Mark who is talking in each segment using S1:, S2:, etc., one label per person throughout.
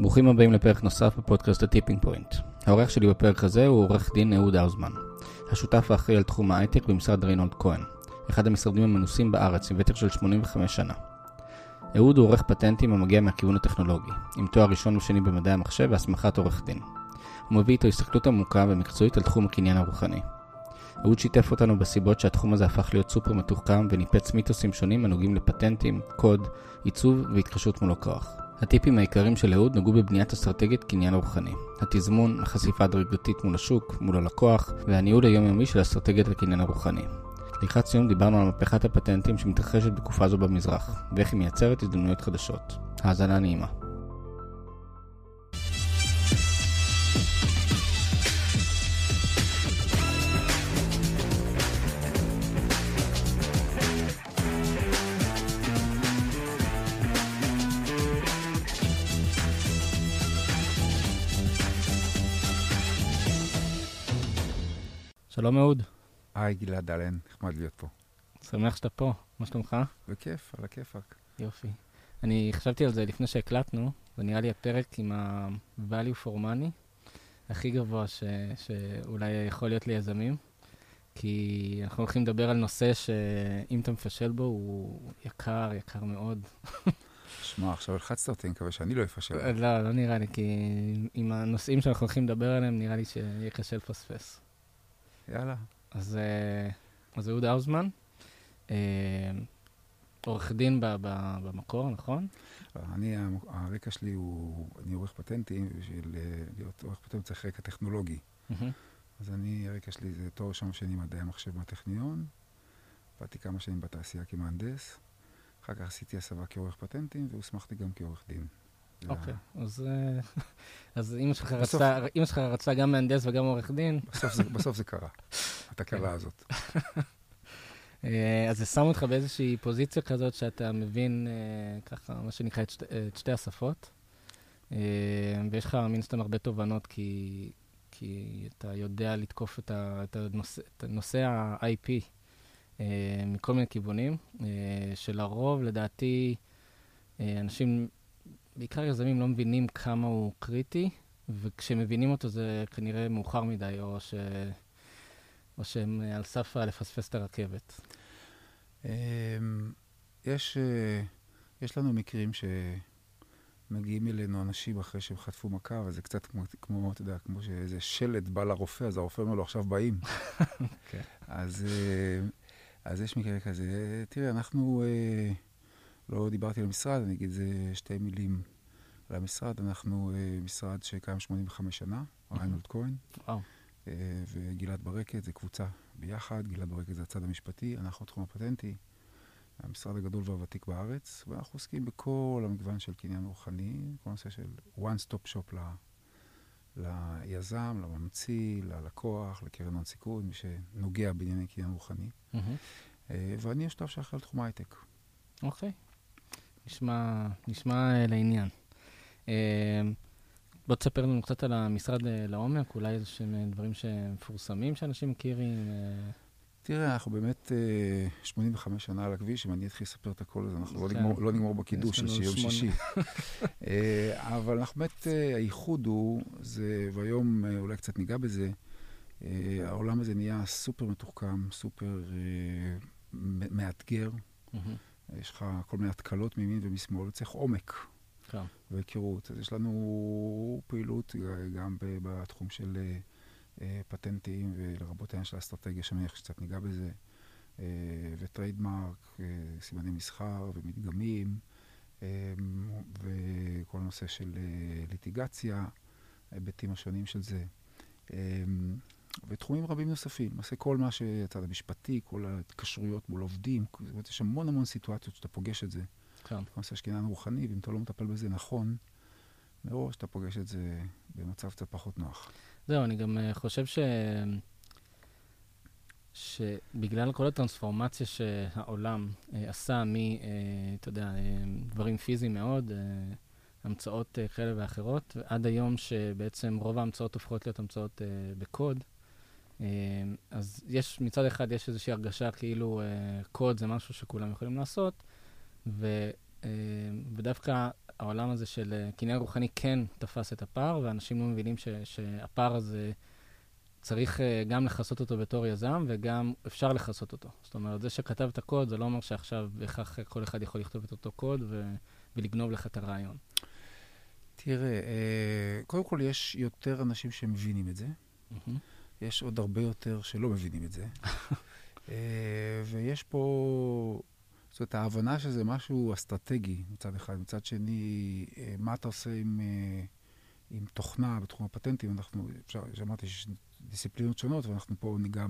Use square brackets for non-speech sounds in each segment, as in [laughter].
S1: ברוכים הבאים לפרק נוסף בפודקאסט ה Tipping Point. האורח שלי בפרק הזה הוא עורך דין אהוד האוזמן, השותף האחראי על תחום ההייטק במשרד ריינהולד כהן, אחד המשרדים המנוסים בארץ עם ותק של 85 שנה. אהוד הוא עורך פטנטים המגיע מהכיוון הטכנולוגי, עם תואר ראשון ושני במדעי המחשב והסמכת עורך דין. הוא מביא איתו הסתכלות עמוקה ומקצועית על תחום הקניין הרוחני. אהוד שיתף אותנו בסיבות שהתחום הזה הפך להיות סופר מתוחכם וניפץ מיתוסים שונים הנוגעים לפטנטים, קוד, עיצוב והתקשרות מול לקוח. הטיפים העיקריים של אהוד נגעו בבניית אסטרטגיית קניין רוחני. התזמון, החשיפה הדרגתית מול השוק, מול הלקוח, והניהול היומיומי של אסטרטגיית הקניין הרוחני. לקראת סיום דיברנו על מהפכת הפטנטים שמתרחשת בתקופה זו במזרח, ואיך היא מייצרת הזדמנויות חדשות. האזנה נעימה. שלום אהוד,
S2: היי גלעד אלן, נחמד להיות פה.
S1: שמח שאתה פה, מה שלומך?
S2: בכיף, על הכיפאק.
S1: יופי. אני חשבתי על זה לפני שהקלטנו, זה נראה לי הפרק עם ה-value for money הכי גבוה ש, שאולי יכול להיות ליזמים, כי אנחנו הולכים לדבר על נושא שאם אתה מפשל בו הוא יקר, יקר מאוד.
S2: שמע, עכשיו הלחצת אותי, אני מקווה שאני לא אפשל.
S1: לא, לא נראה לי, כי עם הנושאים שאנחנו הולכים לדבר עליהם, נראה לי שיהיה קשה לפספס.
S2: יאללה.
S1: אז, אה, אז אהוד האוזמן, אה, עורך דין ב, ב, במקור, נכון?
S2: אני, הרקע שלי הוא, אני עורך פטנטים, בשביל אה, להיות עורך פטנטים צריך רקע טכנולוגי. אז אני, הרקע שלי זה תואר ראשון שני מדעי המחשב מהטכניון, באתי כמה שנים בתעשייה כמהנדס, אחר כך עשיתי הסבה כעורך פטנטים והוסמכתי גם כעורך דין.
S1: אוקיי, okay. אז, [laughs] אז אמא שלך, רצה, אמא שלך רצה גם מהנדס וגם עורך דין.
S2: בסוף זה, קרה, [laughs] התקלה הזאת. [laughs]
S1: אז זה שם אותך באיזושהי פוזיציה כזאת שאתה מבין, ככה, מה שנקרא, את, שתי, את שתי השפות. ויש לך מן סתם הרבה תובנות, כי, כי אתה יודע לתקוף את, ה, את, הנושא, את נושא ה-IP מכל מיני כיוונים, שלרוב, לדעתי, אנשים בעיקר יזמים לא מבינים כמה הוא קריטי, וכשמבינים אותו זה כנראה מאוחר מדי, או, ש... או שהם על סף לפספס את הרכבת.
S2: אמ, יש, אה, יש לנו מקרים שמגיעים אלינו אנשים אחרי שהם חטפו מכה, וזה קצת כמו, כמו, אתה יודע, כמו שאיזה שלד בא לרופא, אז הרופא אומר לו, עכשיו באים. okay. [laughs]
S1: כן.
S2: אז, אה, אז יש מקרה כזה. תראה, אנחנו... אה, לא דיברתי על המשרד, אני אגיד שתי מילים על המשרד. אנחנו uh, משרד שקיים 85 שנה, ריינולד כהן.
S1: וואו.
S2: Uh, וגלעד ברקת, זה קבוצה ביחד. גלעד ברקת זה הצד המשפטי, אנחנו תחום הפטנטי. המשרד הגדול והוותיק בארץ, ואנחנו עוסקים בכל המגוון של קניין רוחני, כל נושא של one stop shop ל, ליזם, לממציא, ללקוח, לקרן הון סיכון, מי שנוגע בענייני קניין רוחני.
S1: Mm-hmm.
S2: ואני השותף שאחראי על תחום ההייטק.
S1: אוקיי. Okay. נשמע, נשמע לעניין. בוא תספר לנו קצת על המשרד לעומק, אולי איזה שהם דברים שמפורסמים שאנשים מכירים.
S2: תראה, אנחנו באמת 85 שנה על הכביש, אם אני אתחיל לספר את הכל, אז אנחנו לא נגמור, לא נגמור בקידוש של יום שישי. [laughs] אבל אנחנו באמת, הייחוד הוא, זה, והיום אולי קצת ניגע בזה, העולם הזה נהיה סופר מתוחכם, סופר מאתגר. יש לך כל מיני התקלות מימין ומשמאל, צריך עומק.
S1: כן.
S2: והיכרות. אז יש לנו פעילות גם בתחום של אה, פטנטים, ולרבות העניין של האסטרטגיה, שאני מניח שקצת ניגע בזה, אה, ו trademark, אה, סימני מסחר ומדגמים, וכל הנושא של ליטיגציה, ההיבטים השונים של זה. ותחומים רבים נוספים. למעשה כל מה שהצד המשפטי, כל ההתקשרויות מול עובדים, זאת אומרת, יש המון המון סיטואציות שאתה פוגש את זה.
S1: כן.
S2: נושא של קניין רוחני, ואם אתה לא מטפל בזה נכון, מראש אתה פוגש את זה במצב קצת פחות נוח.
S1: זהו, אני גם uh, חושב ש... שבגלל כל הטרנספורמציה שהעולם uh, עשה מ, uh, אתה יודע, דברים פיזיים מאוד, המצאות כאלה ואחרות, עד היום שבעצם רוב ההמצאות הופכות להיות המצאות בקוד, אז יש, מצד אחד יש איזושהי הרגשה כאילו uh, קוד זה משהו שכולם יכולים לעשות, ו, uh, ודווקא העולם הזה של אה, קניין רוחני כן תפס את הפער, ואנשים לא מבינים ש, שהפער הזה, צריך אה, גם לכסות אותו בתור יזם, וגם אפשר לכסות אותו. זאת אומרת, זה שכתב את הקוד, זה לא אומר שעכשיו בהכרח כל אחד יכול לכתוב את אותו קוד ו, ולגנוב לך את הרעיון.
S2: תראה, קודם כל יש יותר אנשים שמבינים את זה. Mm-hmm. יש עוד הרבה יותר שלא מבינים את זה. [laughs] ויש פה זאת אומרת, ההבנה שזה משהו אסטרטגי מצד אחד. מצד שני, אה, מה אתה עושה עם, אה, עם תוכנה בתחום הפטנטים? אנחנו, אפשר, שמעתי שיש דיסציפלינות שונות, ואנחנו פה ניגע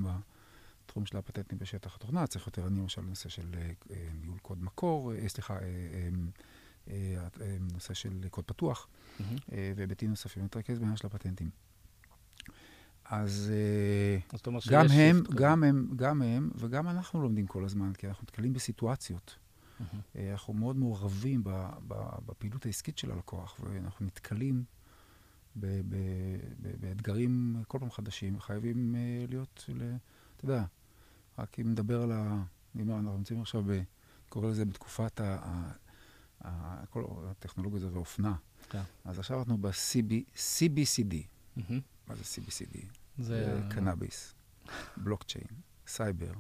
S2: בתחום של הפטנטים בשטח התוכנה. צריך יותר אני למשל לנושא של אה, ניהול קוד מקור, סליחה, נושא של קוד פתוח. והיבטים נוספים. נתרכז בעניין של הפטנטים. אז גם הם, גם הם, גם הם, וגם אנחנו לומדים כל הזמן, כי אנחנו נתקלים בסיטואציות. Mm-hmm. אנחנו מאוד מעורבים בפעילות העסקית של הלקוח, ואנחנו נתקלים באתגרים כל פעם חדשים, חייבים אה, להיות, אתה יודע, רק אם נדבר על ה... אנחנו נמצאים עכשיו, קורא לזה בתקופת כל הטכנולוגיה הזו ואופנה. כן. אז עכשיו אנחנו ב-CBCD. מה זה CBCD? זה קנאביס, בלוקצ'יין, סייבר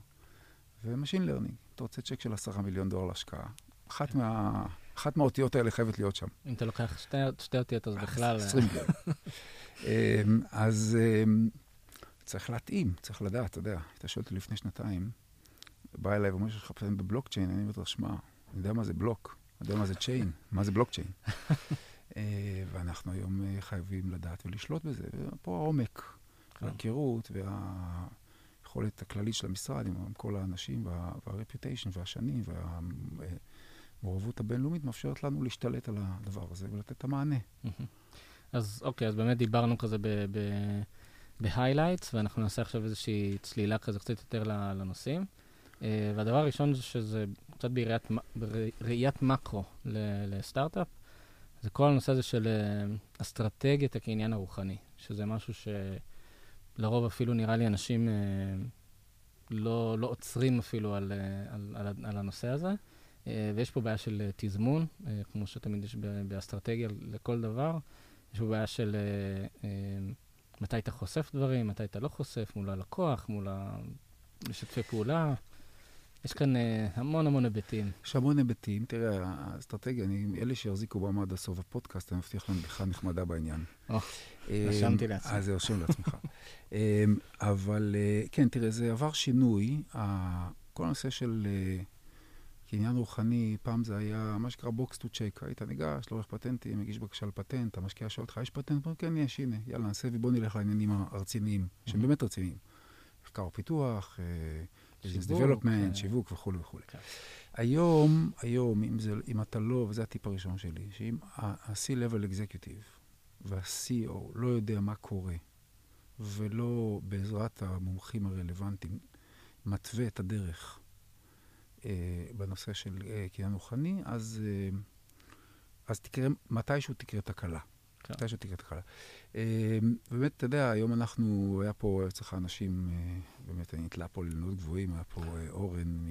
S2: ו machine learning. אתה רוצה צ'ק של עשרה מיליון דולר להשקעה. אחת, מה, אחת מהאותיות האלה חייבת להיות שם.
S1: אם אתה לוקח שתי, שתי אותיות, אז בכלל...
S2: עשרים מיליון. [laughs] אמ, אז אמ, צריך להתאים, צריך לדעת, אתה יודע. אתה שואל אותי לפני שנתיים, בא אליי ואומר שיש לך פטנט בבלוקצ'יין, אני אומר לך, שמע, אני יודע מה זה בלוק, אני יודע מה זה צ'יין, מה זה בלוקצ'יין. אה, ואנחנו היום אה, חייבים לדעת ולשלוט בזה. ופה העומק. כן. ההיכרות והיכולת הכללית של המשרד עם כל האנשים וה-reputation והשנים והמעורבות הבינלאומית מאפשרת לנו להשתלט על הדבר הזה ולתת את המענה.
S1: אז אוקיי, אז באמת דיברנו כזה ב-highlights, ואנחנו נעשה עכשיו איזושהי צלילה כזה קצת יותר לנושאים. אה, והדבר הראשון זה שזה קצת בראיית מקרו לסטארט-אפ, זה כל הנושא הזה של אה, אסטרטגיית הקניין הרוחני, שזה משהו ש... לרוב אפילו נראה לי אנשים אה, לא, לא עוצרים אפילו על, אה, על, על, על הנושא הזה. ויש פה בעיה של תזמון, כמו שתמיד יש באסטרטגיה לכל דבר. יש פה בעיה של מתי אתה חושף דברים, מתי אתה לא חושף, מול הלקוח, מול המשתפי פעולה. יש כאן uh, המון המון היבטים.
S2: יש המון היבטים. תראה, האסטרטגיה, אני, אלה שיחזיקו במה עד הסוף הפודקאסט, אני מבטיח להם בדיחה נחמדה בעניין.
S1: או, רשמתי לעצמי.
S2: אז זה רשום לעצמך. אבל אה, כן, תראה, זה עבר שינוי. כל הנושא של אה, קניין רוחני, פעם זה היה מה שנקרא box to check. היית ניגש, לעורך פטנטים, מגיש בקשה לפטנט, המשקיע שואל אותך, יש פטנט? אומר, כן, יש, הנה, יאללה, נעשה וי, בוא נלך לעניינים הרציניים, שהם באמת רציניים. מחקר ופיתוח, business development, שיווק וכולי וכולי. כן. היום, היום, אם, זה, אם אתה לא, וזה הטיפ הראשון שלי, שאם ה-C-Level Executive וה-CEO לא יודע מה קורה, ולא בעזרת המומחים הרלוונטיים מתווה את הדרך אה, בנושא של אה, קניין רוחני, אז, אה, אז תקרה, מתישהו תקרה תקלה. כן. מתישהו תקרה תקלה. אה, באמת, אתה יודע, היום אנחנו, היה פה אצלך אנשים, אה, באמת, אני נתלה פה ללימוד גבוהים, היה פה אה, אורן מ...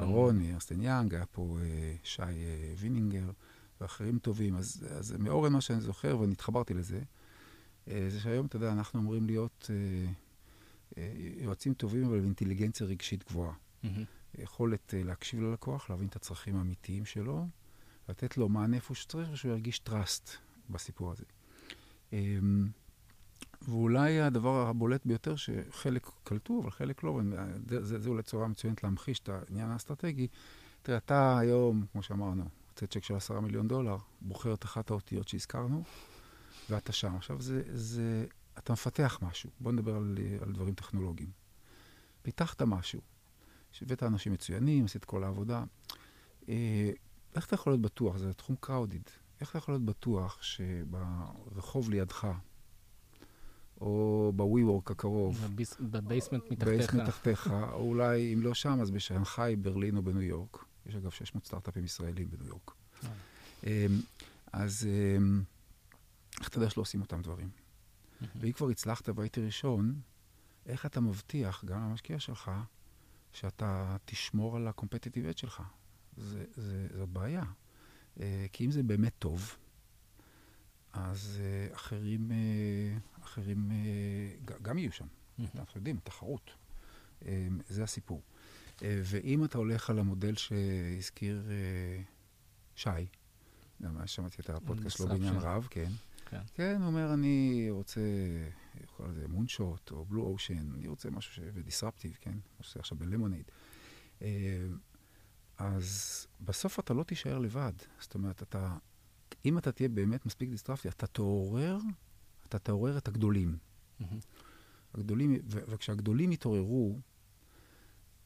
S2: ברון, מארסטן יאנג, היה פה שי וינינגר ואחרים טובים. אז, אז מאורן, מה שאני זוכר, ואני התחברתי לזה, זה שהיום, אתה יודע, אנחנו אמורים להיות יועצים טובים, אבל אינטליגנציה רגשית גבוהה. יכולת להקשיב ללקוח, להבין את הצרכים האמיתיים שלו, לתת לו מענה איפה שצריך, ושהוא ירגיש trust בסיפור הזה. אמ, ואולי הדבר הבולט ביותר, שחלק קלטו, אבל חלק לא, וזה זה אולי צורה מצוינת להמחיש את העניין האסטרטגי. תראה, אתה היום, כמו שאמרנו, רוצה צ'ק של עשרה מיליון דולר, בוחר את אחת האותיות שהזכרנו, ואתה שם. עכשיו, זה, זה, אתה מפתח משהו. בוא נדבר על, על דברים טכנולוגיים. פיתחת משהו, שהבאת אנשים מצוינים, עשית כל העבודה. אה, איך אתה יכול להיות בטוח? זה תחום קראודיד. איך אתה יכול להיות בטוח שברחוב לידך, או ב WeWork הקרוב,
S1: ב basement מתחתיך,
S2: ב basement מתחתיך, או אולי, אם לא שם, אז בשנגחאי, ברלין או בניו יורק. יש אגב 600 סטארט-אפים ישראלים בניו יורק. אה. אמ, אז אמ, איך אתה יודע שלא עושים אותם דברים? ואם כבר הצלחת והייתי ראשון, איך אתה מבטיח, גם למשקיע שלך, שאתה תשמור על ה-competitive edge שלך? זה, זה, זאת בעיה. אה, כי אם זה באמת טוב, אז אה, אחרים, אה, אחרים גם יהיו שם. אנחנו יודעים, תחרות. זה הסיפור. ואם אתה הולך על המודל שהזכיר שי, גם שמעתי את הפודקאסט שלו בעניין רב, כן. כן. כן, הוא אומר, אני רוצה, יכול לזה מונשוט או בלו אושן, אני רוצה משהו ש... ודיסרפטיב, כן? מה שעושה עכשיו בלמונייד. אז בסוף אתה לא תישאר לבד. זאת אומרת, אתה, אם אתה תהיה באמת מספיק דיסטרפטי, אתה תעורר, אתה תעורר את הגדולים. Mm-hmm. הגדולים, ו- וכשהגדולים יתעוררו,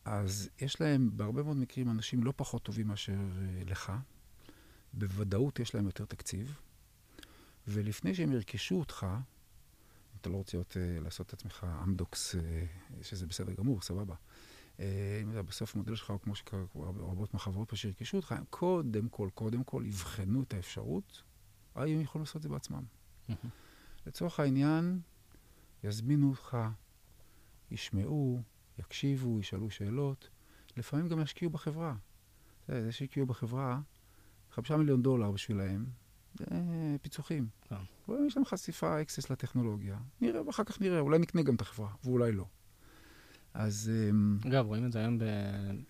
S2: אז יש להם בהרבה מאוד מקרים אנשים לא פחות טובים מאשר uh, לך. בוודאות יש להם יותר תקציב. ולפני שהם ירכשו אותך, אם אתה לא רוצה להיות, uh, לעשות את עצמך אמדוקס, uh, שזה בסדר גמור, סבבה. אה, אם זה בסוף המודל שלך, או כמו שקרה רבות מהחברות פה שירכשו אותך, הם קודם כל, קודם כל יבחנו את האפשרות, האם הם יכולים לעשות את זה בעצמם. לצורך העניין, יזמינו אותך, ישמעו, יקשיבו, ישאלו שאלות, לפעמים גם ישקיעו בחברה. זה שהשקיעו בחברה, חמישה מיליון דולר בשבילהם, זה פיצוחים. אה. יש להם חשיפה, אקסס לטכנולוגיה. נראה, ואחר כך נראה, אולי נקנה גם את החברה, ואולי לא.
S1: אז... אמ, אגב, רואים את זה היום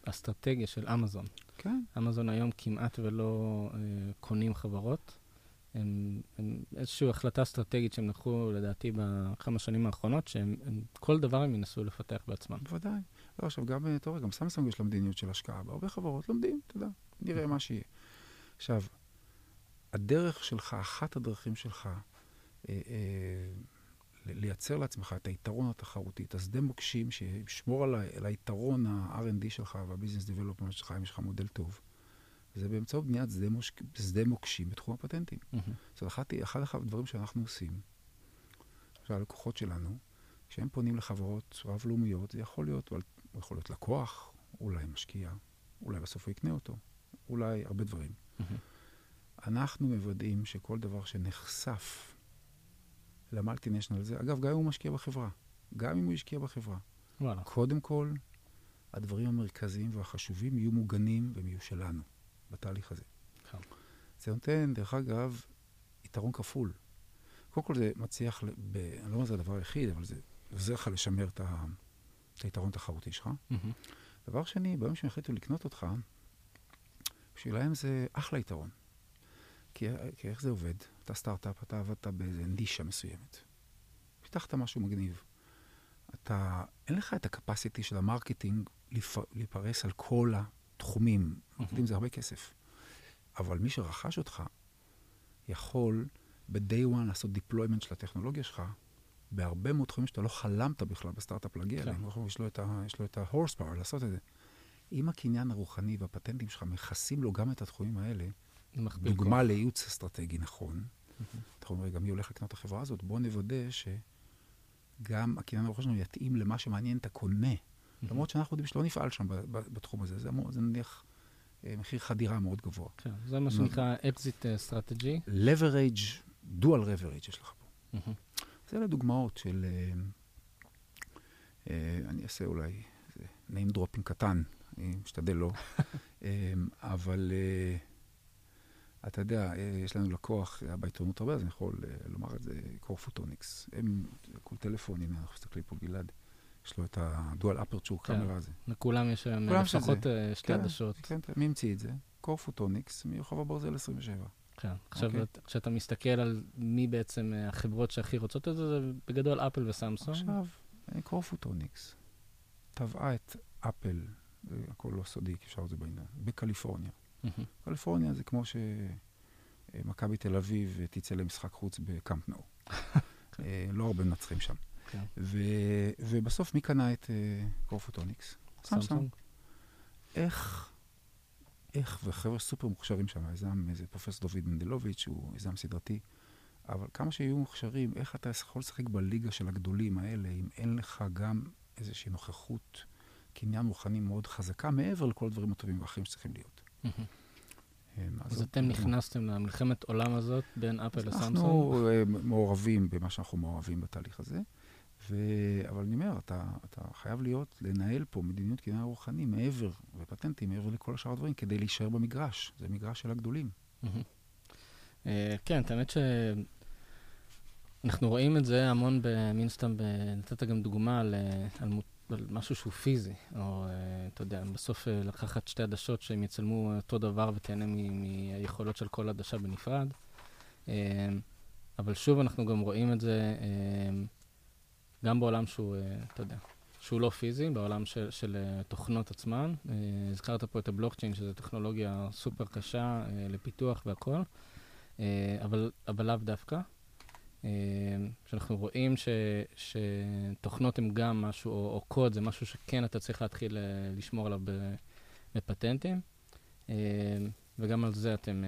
S1: באסטרטגיה של אמזון. כן. אמזון היום כמעט ולא אה, קונים חברות. הם, הם איזושהי החלטה אסטרטגית שהם לקחו, לדעתי, בכמה שנים האחרונות, שהם הם, כל דבר הם ינסו לפתח בעצמם.
S2: בוודאי. לא, עכשיו, גם, אתה רואה, גם סמסונג יש לה מדיניות של השקעה. בהרבה חברות לומדים, אתה יודע, נראה מה שיהיה. עכשיו, הדרך שלך, אחת הדרכים שלך, אה, אה, לייצר לעצמך את היתרון התחרותי, את השדה מוקשים שישמור על, ה- על היתרון ה-R&D שלך והביזנס דיבלופמנט שלך, אם יש לך מודל טוב. זה באמצעות בניית שדה, מוש... שדה מוקשים בתחום הפטנטים. Mm-hmm. זאת אומרת, אחד, הדברים שאנחנו עושים, עכשיו, הלקוחות שלנו, כשהם פונים לחברות רב-לאומיות, זה יכול להיות, יכול להיות לקוח, אולי משקיע, אולי בסוף הוא יקנה אותו, אולי הרבה דברים. Mm-hmm. אנחנו מוודאים שכל דבר שנחשף למולטינשנל הזה. אגב, גם אם הוא משקיע בחברה. גם אם הוא השקיע בחברה. וואלה. קודם כל, הדברים המרכזיים והחשובים יהיו מוגנים והם יהיו שלנו בתהליך הזה. כן. זה נותן, דרך אגב, יתרון כפול. קודם כל זה מצליח, ב, אני לא אומר שזה הדבר היחיד, אבל זה עוזר לך לשמר את, ה, את היתרון התחרותי שלך. Mm-hmm. דבר שני, ביום שהם החליטו לקנות אותך, בשבילם זה אחלה יתרון. כי, כי איך זה עובד? אתה סטארט-אפ, אתה עבדת באיזה נישה מסוימת. פיתחת משהו מגניב. אתה, אין לך את ה capacity של ה marketing להיפרס על כל התחומים. marketing זה הרבה כסף. אבל מי שרכש אותך יכול ב-day one לעשות deployment של הטכנולוגיה שלך בהרבה מאוד תחומים שאתה לא חלמת בכלל בסטארט-אפ להגיע כן. אליהם. יש לו את ה-horse power לעשות את זה. אם הקניין הרוחני והפטנטים שלך מכסים לו גם את התחומים האלה, דוגמה לייעוץ אסטרטגי נכון. אתה אומר, רגע, מי הולך לקנות את החברה הזאת? בואו נוודא שגם הקניין הרוחני שלנו יתאים למה שמעניין את הקונה. למרות שאנחנו יודעים שלא נפעל שם בתחום הזה. זה, זה נניח אה, מחיר חדירה מאוד גבוה.
S1: כן, זה מה שנקרא exit strategy.
S2: leverage, dual leverage יש לך פה. זה לדוגמאות של... אה, אה, אני אעשה אולי name dropping קטן, אני משתדל לא, [laughs] אבל... אתה יודע, יש לנו לקוח, היה בעיתונות הרבה, אז אני יכול אה, לומר את זה, קורפוטוניקס. הם, כל טלפון, הנה, אנחנו מסתכלים פה, גלעד, יש לו את הדואל אפרצ'ור כן. קאמרה הזה.
S1: לכולם יש היום לפחות אה, שתי כן, עדשות.
S2: כן, כן, מי המציא את זה? קורפוטוניקס, מרחוב הברזל 27.
S1: כן, עכשיו. אוקיי. כשאתה מסתכל על מי בעצם אה, החברות שהכי רוצות את זה, זה בגדול אפל וסמסונג.
S2: עכשיו, קורפוטוניקס טבעה את אפל, הכל לא סודי, כי אפשר את זה בעניין, בקליפורניה. קליפורניה זה כמו שמכבי תל אביב תצא למשחק חוץ בקאמפ נו. [laughs] אה, לא הרבה מנצחים שם. כן. ובסוף מי קנה את אה, קורפוטוניקס? סמסונג. איך, איך, וחבר'ה סופר מוכשרים שם, היזם, איזה פרופסור דוד מנדלוביץ', הוא יזם סדרתי, אבל כמה שיהיו מוכשרים, איך אתה יכול לשחק בליגה של הגדולים האלה, אם אין לך גם איזושהי נוכחות, קניין רוחני מאוד חזקה, מעבר לכל הדברים הטובים והאחרים שצריכים להיות.
S1: כן, אז אתם נכנסתם למלחמת עולם הזאת בין אפל לסמסונג?
S2: אנחנו אה, מעורבים במה שאנחנו מעורבים בתהליך הזה. ו... אבל אני אומר, אתה, אתה חייב להיות, לנהל פה מדיניות קניין רוחני מעבר, ופטנטים מעבר לכל השאר הדברים, כדי להישאר במגרש. זה מגרש של הגדולים.
S1: כן, האמת שאנחנו רואים את זה המון, מן סתם, נתת גם דוגמה על, על, על משהו שהוא פיזי, או אתה יודע, בסוף לקחת שתי עדשות שהם יצלמו אותו דבר ותהנה מהיכולות של כל עדשה בנפרד. אבל שוב, אנחנו גם רואים את זה גם בעולם שהוא, אתה יודע, שהוא לא פיזי, בעולם של, של תוכנות עצמן. הזכרת פה את הבלוקצ'יין, שזו טכנולוגיה סופר קשה לפיתוח והכול. אה, אבל, אבל לאו דווקא. אה, שאנחנו רואים ש, שתוכנות הן גם משהו, או, או קוד זה משהו שכן אתה צריך להתחיל אה, לשמור עליו בפטנטים, וגם על זה אתם...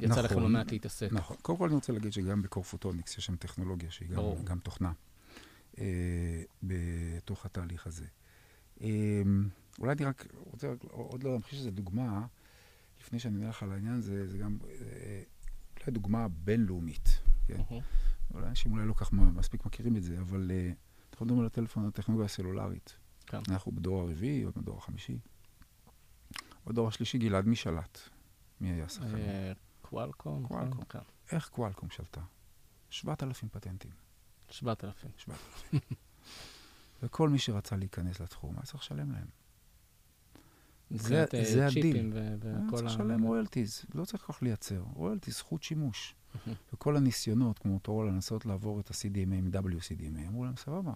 S1: יצא נכון, לכם לא מעט להתעסק.
S2: נכון. קודם כל אני רוצה להגיד שגם בקורפוטוניקס יש שם טכנולוגיה שהיא גם, גם תוכנה אה, בתוך התהליך הזה. אה, אולי אני רק רוצה עוד לא להמחיש איזה דוגמה. לפני שאני אומר לך על העניין, זה, זה גם אה, אולי דוגמה בינלאומית. כן? אולי אנשים אולי לא כך מספיק מכירים את זה, אבל אה, אנחנו מדברים על הטלפון, הטכנולוגיה הסלולרית. כן. אנחנו בדור הרביעי, עוד בדור החמישי. בדור השלישי גלעד, מי שלט? מי היה שחקן?
S1: אה, קוואלקום.
S2: קוואלקום. כן. איך קוואלקום שלטה? 7,000 פטנטים.
S1: 7,000.
S2: 7,000. [laughs] וכל מי שרצה להיכנס לתחום היה צריך לשלם להם. זה, זה הדיל. וכל צריך לשלם royalties, לא צריך כל כך לייצר. royalties, זכות שימוש. וכל הניסיונות, כמו טרול, לנסות לעבור את ה-CDMA עם WCDMA, אמרו להם, סבבה.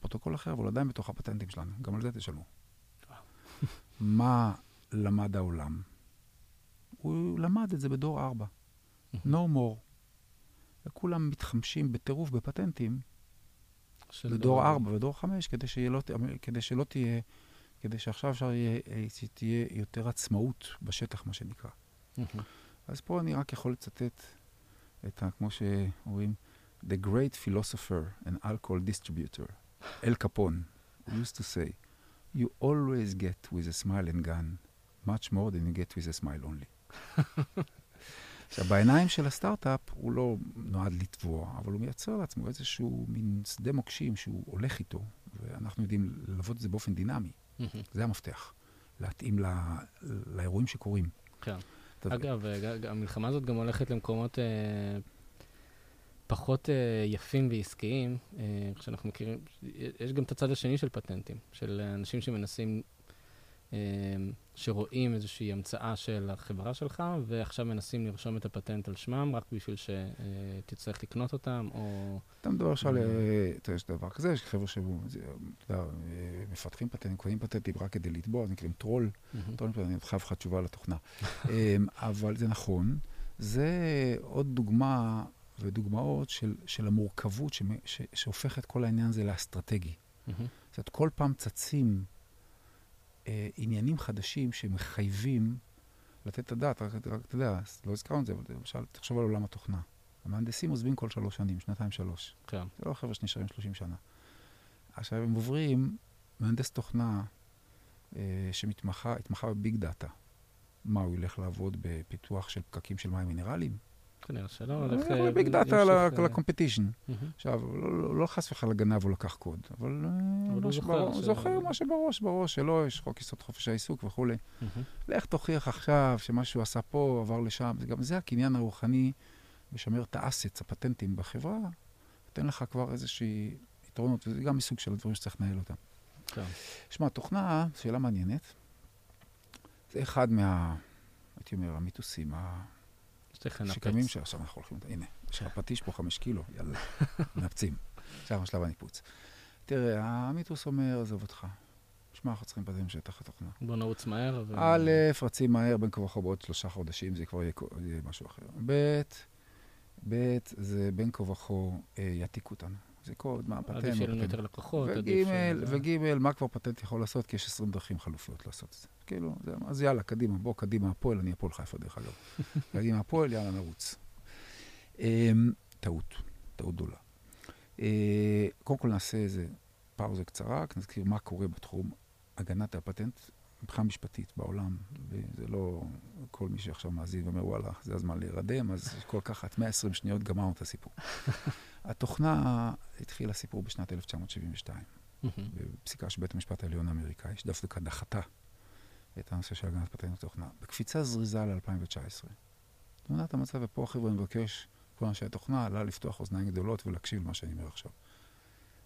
S2: פרוטוקול אחר, אבל עדיין בתוך הפטנטים שלנו, גם על זה תשלמו. מה למד העולם? הוא למד את זה בדור 4. no more. וכולם מתחמשים בטירוף בפטנטים בדור 4 ודור 5, כדי, כדי שלא תהיה כדי שעכשיו אפשר יהיה, אה, שתהיה יותר עצמאות בשטח, מה שנקרא. אז פה אני רק יכול לצטט את ה... כמו שאומרים, The great philosopher and alcohol distributor, אל קפון, used to say, you always get with a smile and gun much more than you get with a smile only. [laughs] עכשיו, בעיניים של הסטארט-אפ הוא לא נועד לטבוע, אבל הוא מייצר לעצמו איזשהו מין שדה מוקשים שהוא הולך איתו, ואנחנו יודעים ללוות את זה באופן דינמי. זה המפתח, להתאים לא, לאירועים שקורים.
S1: כן. אגב, המלחמה הזאת גם הולכת למקומות אה, פחות אה, יפים ועסקיים, אה, כשאנחנו מכירים, יש גם את הצד השני של פטנטים, של אנשים שמנסים שרואים איזושהי המצאה של החברה שלך, ועכשיו מנסים לרשום את הפטנט על שמם, רק בשביל שתצטרך לקנות אותם, או...
S2: אתה מדבר עכשיו, אתה יש דבר כזה, יש חבר'ה שמפתחים פטנטים, קונים פטנטים רק כדי לתבוע, נקראים troll. troll, אני חייב לך תשובה לתוכנה. אמ, אבל זה נכון. זה עוד דוגמה ודוגמאות של, המורכבות שהופכת כל העניין הזה לאסטרטגי. זאת אומרת, כל פעם צצים אה, עניינים חדשים שמחייבים לתת את הדעת, רק, רק אתה יודע, לא הזכרנו את זה, אבל למשל, תחשוב על עולם התוכנה. המהנדסים עוזבים כל שלוש שנים, שנתיים שלוש. כן. זה לא חבר'ה שנשארים שלושים שנה. עכשיו, הם עוברים מהנדס תוכנה אה, שמתמחה ב big data. מה, הוא ילך לעבוד בפיתוח של פקקים של מים מינרליים?
S1: כנראה שלא הולך...
S2: אה, big data ל competition. עכשיו, לא, לא, לא חס וחלילה גנב או לקח קוד, אבל אה, הוא זוכר מה שבראש, בראש שלו, יש חוק יסוד חופש העיסוק וכולי. לך תוכיח עכשיו שמה שהוא עשה פה עבר לשם, גם זה הקניין הרוחני, לשמר את ה assets, הפטנטים בחברה, נותן לך כבר איזושהי יתרונות, וזה גם מסוג של הדברים שצריך לנהל אותם. כן. שמע, תוכנה, שאלה מעניינת, זה אחד מה, הייתי אומר, המיתוסים,
S1: צריך לנפץ.
S2: שקמים שעכשיו אנחנו הולכים, הנה, יש לך פטיש פה חמש קילו, יאללה, [laughs] מנפצים. עכשיו שלב הניפוץ. תראה, המיתוס אומר, עזוב אותך. שמע, אנחנו צריכים פטנט שטח התוכנה.
S1: בוא נרוץ מהר.
S2: א', רצים מהר, בין כה וכה בעוד שלושה חודשים, זה כבר יהיה, יהיה משהו אחר. ב', ב', זה בין כה וכה אה, יעתיקו אותנו. זה קוד, מה הפטנט.
S1: עדיף שיהיה לנו יותר לקוחות.
S2: וג', מה כבר פטנט יכול לעשות? כי יש 20 דרכים חלופיות לעשות את זה. כאילו, זה, אז יאללה, קדימה, בוא, קדימה הפועל, אני הפועל חיפה דרך אגב. [laughs] קדימה הפועל, יאללה, נרוץ. אמ, טעות, טעות גדולה. אה, קודם כל נעשה איזה פאוזה קצרה, נזכיר מה קורה בתחום הגנת הפטנט מבחינה משפטית בעולם, וזה לא כל מי שעכשיו מאזין ואומר, וואלה, זה הזמן להירדם, אז כל כך, את 120 שניות גמרנו את הסיפור. [laughs] התוכנה התחילה סיפור בשנת 1972, בפסיקה של בית המשפט העליון האמריקאי, שדווקא דחתה את הנושא של הגנת פטנט תוכנה. בקפיצה זריזה ל-2019. תמונת המצב, ופה החבר'ה מבקש, כל אנשי התוכנה, עלה לפתוח אוזניים גדולות ולהקשיב למה שאני אומר עכשיו.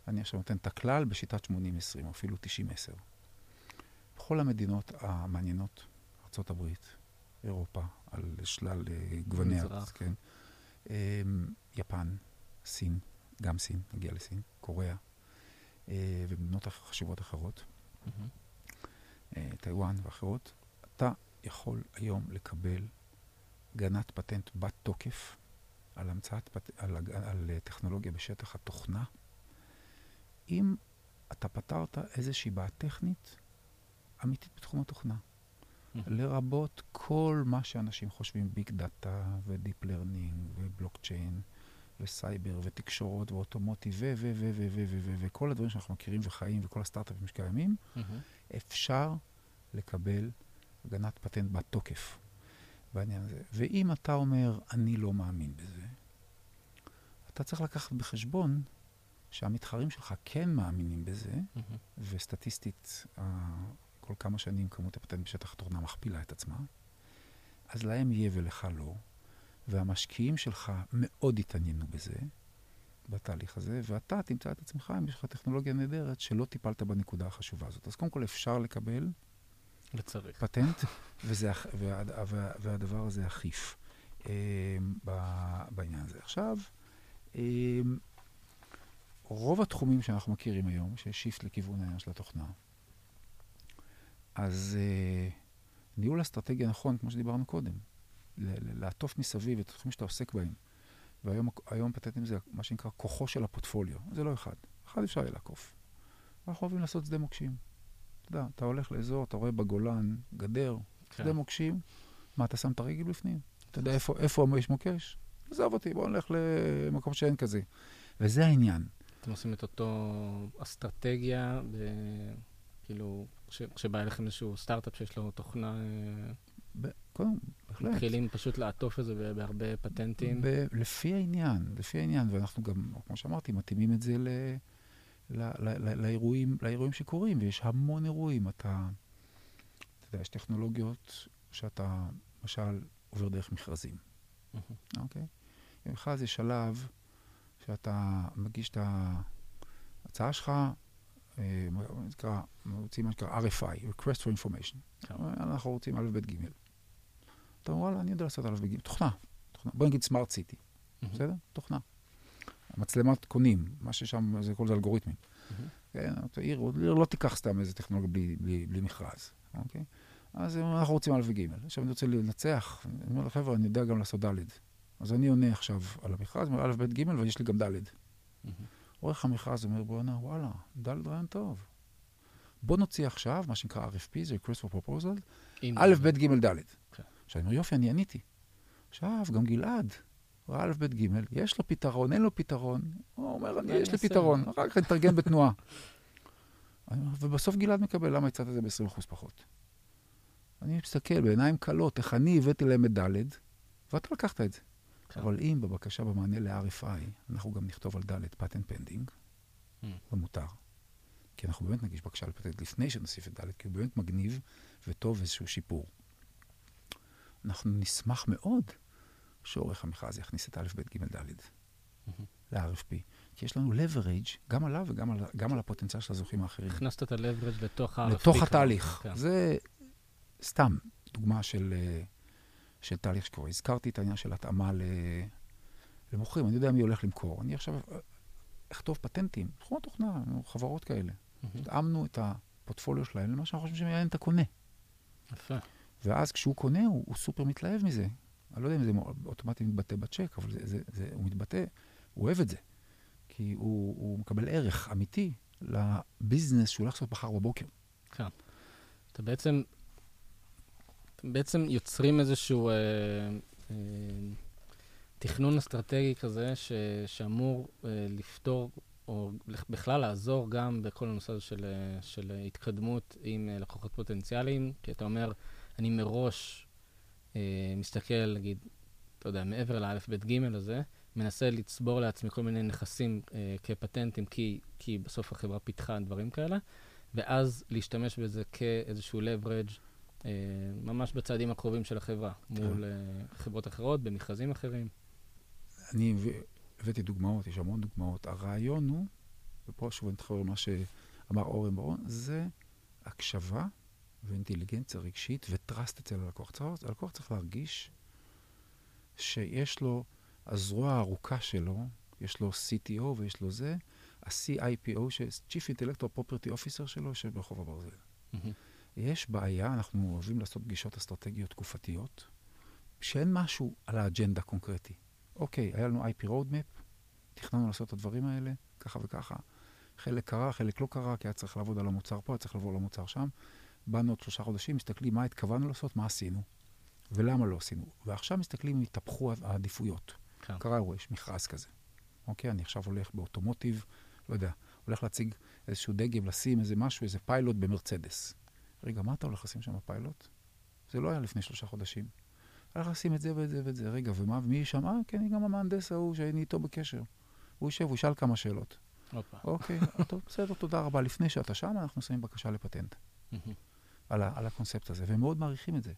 S2: אני עכשיו נותן את הכלל בשיטת 80-20, או אפילו 90-10. בכל המדינות המעניינות, ארה"ב, אירופה, על שלל uh, גווניה, כן, um, יפן, סין, גם סין, נגיע לסין, קוריאה, uh, ומדינות חשובות אחרות, uh, טיוואן ואחרות, אתה יכול היום לקבל הגנת פטנט בת תוקף על המצאת, פט... על, על, על טכנולוגיה בשטח התוכנה, אם אתה פתרת איזושהי בעיה טכנית אמיתית בתחום התוכנה. לרבות כל מה שאנשים חושבים, big data ו deep learning ובלוקצ'יין וסייבר ותקשורות ואוטומוטי ו... ו... ו... ו... ו... ו... ו... וכל הדברים שאנחנו מכירים וחיים וכל הסטארט-אפים שקיימים. אפשר לקבל הגנת פטנט בתוקף בעניין הזה. ואם אתה אומר, אני לא מאמין בזה, אתה צריך לקחת בחשבון שהמתחרים שלך כן מאמינים בזה. וסטטיסטית, כל כמה שנים כמות הפטנט בשטח התוכנה מכפילה את עצמה, אז להם יהיה ולך לא, והמשקיעים שלך מאוד יתעניינו בזה, בתהליך הזה, ואתה תמצא את עצמך, אם יש לך טכנולוגיה נהדרת, שלא טיפלת בנקודה החשובה הזאת. אז קודם כל אפשר לקבל
S1: וצריך.
S2: פטנט, [laughs] וזה, וה, וה, והדבר הזה אכיף אה, בעניין הזה. עכשיו, אה, רוב התחומים שאנחנו מכירים היום, שיש שיפט לכיוון העניין של התוכנה, אז uh, ניהול אסטרטגיה נכון, כמו שדיברנו קודם, לעטוף מסביב את התחומים שאתה עוסק בהם. והיום פטנטים זה מה שנקרא כוחו של הפורטפוליו. זה לא אחד. אחד אפשר יהיה לעקוף. אנחנו אוהבים לעשות שדה מוקשים. אתה יודע, אתה הולך לאזור, אתה רואה בגולן גדר, כן. שדה מוקשים, מה, אתה שם את הרגל בפנים? אתה יודע איפה, איפה יש מוקש? עזוב אותי, בוא נלך למקום שאין כזה. וזה העניין.
S1: אתם עושים את אותו אסטרטגיה, ב... כאילו, כשבא אליכם איזשהו סטארט-אפ שיש לו תוכנה...
S2: ב... קודם, בהחלט.
S1: מתחילים פשוט לעטוף את זה בהרבה פטנטים.
S2: ב... לפי העניין, לפי העניין, ואנחנו גם, כמו שאמרתי, מתאימים את זה ל... ל... ל... לאירועים, לאירועים שקורים, ויש המון אירועים. אתה, אתה יודע, יש טכנולוגיות שאתה, למשל, עובר דרך מכרזים, אוקיי? במכרז יש שלב שאתה מגיש את ההצעה שלך, אה, נקרא, רוצים מה שנקרא RFI, Request for Information. כן. אנחנו רוצים א', ב', ג'. אתה אומר, וואלה, אני יודע לעשות א', ב', ג', תוכנה. בוא נגיד סמארט סיטי, בסדר? תוכנה. מצלמת קונים, מה ששם זה כל זה אלגוריתמים. כן, עיר לא תיקח סתם איזה טכנולוגיה בלי מכרז, אוקיי? אז אנחנו רוצים א' וג'. עכשיו אני רוצה לנצח, אני אומר לחבר'ה, אני יודע גם לעשות ד'. אז אני עונה עכשיו על המכרז, אומר א', ב', ג', ויש לי גם ד'. עורך המכרז אומר, בואנה, וואלה, ד' רעיון טוב. בוא נוציא עכשיו, מה שנקרא RFP, זה request for proposal, א', ב', ג', ד'. כן. עכשיו, אני אומר, יופי, אני עניתי. עכשיו, גם גלעד, א', ב', ג', יש לו פתרון, אין לו פתרון. הוא אומר, יש לי פתרון, אחר כך נתרגם בתנועה. [laughs] ובסוף גלעד מקבל, למה הצעת את זה ב-20% פחות? אני מסתכל בעיניים כלות, איך אני הבאתי להם את ד', ואתה לקחת את זה. כן. אבל אם בבקשה במענה ל-RFI, אנחנו גם נכתוב על ד' patent pending. זה מותר. כי אנחנו באמת נגיש בקשה לפטנט לפני שנוסיף את ד', כי הוא באמת מגניב וטוב איזשהו שיפור. אנחנו נשמח מאוד שעורך המכרז יכניס את א', ב', ג', ד' mm-hmm. ל-RFP. כי יש לנו leverage, גם עליו וגם על, גם על הפוטנציאל של הזוכים האחרים.
S1: הכנסת את ה-leverage לתוך ה-RFP.
S2: לתוך התהליך. כן. זה סתם דוגמה של... Uh, של תהליך שקורה. הזכרתי את העניין של התאמה למוכרים, אני יודע מי הולך למכור. אני עכשיו אכתוב פטנטים, תחום התוכנה, חברות כאלה. התאמנו את הפורטפוליו שלהם למה שאנחנו חושבים שמעניין את הקונה.
S1: יפה.
S2: ואז כשהוא קונה, הוא, הוא סופר מתלהב מזה. אני לא יודע אם זה אוטומטית מתבטא בצ'ק, אבל זה, זה, זה, הוא מתבטא, הוא אוהב את זה. כי הוא, הוא מקבל ערך אמיתי לביזנס שהוא הולך לעשות מחר בבוקר.
S1: כן. אתה בעצם בעצם יוצרים איזשהו אה, אה, תכנון אסטרטגי כזה, ש, שאמור אה, לפתור, או בכלל לעזור גם בכל הנושא הזה של, אה, של התקדמות עם אה, לקוחות פוטנציאליים, כי אתה אומר, אני מראש אה, מסתכל, נגיד, אתה יודע, מעבר לאלף, בית, גימל הזה, מנסה לצבור לעצמי כל מיני נכסים אה, כפטנטים, כי, כי בסוף החברה פיתחה דברים כאלה, ואז להשתמש בזה כאיזשהו leverage ממש בצעדים הקרובים של החברה, כן. מול חברות אחרות, במכרזים אחרים.
S2: אני הבאתי דוגמאות, יש המון דוגמאות. הרעיון הוא, ופה שוב אני מתחבר למה שאמר אורן ברון, זה הקשבה ואינטליגנציה רגשית וטראסט אצל הלקוח. הלקוח צריך להרגיש שיש לו, הזרוע הארוכה שלו, יש לו CTO ויש לו זה, ה-CIPO, ש-Chief Intellectual Property Officer שלו, יושב ברחוב הברזל. Mm-hmm. יש בעיה, אנחנו אוהבים לעשות פגישות אסטרטגיות תקופתיות, שאין משהו על האג'נדה קונקרטי. אוקיי, היה לנו IP Roadmap, תכננו לעשות את הדברים האלה, ככה וככה. חלק קרה, חלק לא קרה, כי היה צריך לעבוד על המוצר פה, היה צריך לעבור למוצר שם. באנו עוד שלושה חודשים, מסתכלים מה התכוונו לעשות, מה עשינו, ולמה לא עשינו. ועכשיו מסתכלים אם התהפכו העדיפויות. כן. קרה אירוע, יש מכרז כזה. אוקיי, אני עכשיו הולך באוטומוטיב, לא יודע, הולך להציג איזשהו דגם, לשים איזה משהו, איזה פיילוט במרצדס. רגע, מה אתה הולך לשים שם בפיילוט? זה לא היה לפני שלושה חודשים. הלך לשים את זה ואת זה ואת זה. רגע, ומה, ומי שם? אה, כן, גם המהנדס ההוא שאני איתו בקשר. הוא יושב, הוא ישאל כמה שאלות. אוקיי, טוב, בסדר, תודה רבה. לפני שאתה שם, אנחנו שמים בקשה לפטנט. על, על הקונספט הזה, והם מאוד מעריכים את זה.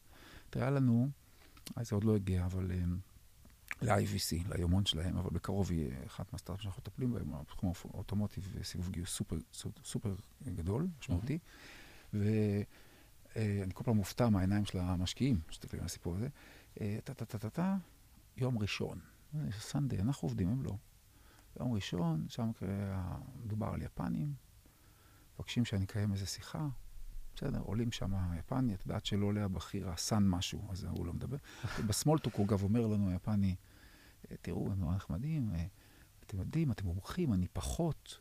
S2: תראה לנו, אז זה עוד לא הגיע, אבל um, ל-IVC, ליומון שלהם, אבל בקרוב יהיה אחת מהסטארט שאנחנו מטפלים בהם, בתחום האוטומוטיב, סיבוב גיוס סופר, סופר גדול, משמעותי. ואני אה, כל פעם מופתע מהעיניים של המשקיעים, מסתכלים על הסיפור הזה. טה-טה-טה-טה, יום ראשון. סנדיי, אנחנו עובדים, הם לא. יום ראשון, שם מדובר על יפנים, מבקשים שאני אקיים איזה שיחה. בסדר, עולים שם היפני, את יודעת שלא עולה הבכיר, הסן משהו, אז הוא לא מדבר. בסמולטוק הוא אגב אומר לנו, היפני, תראו, הם נורא נחמדים, אתם יודעים, אתם מומחים, אני פחות.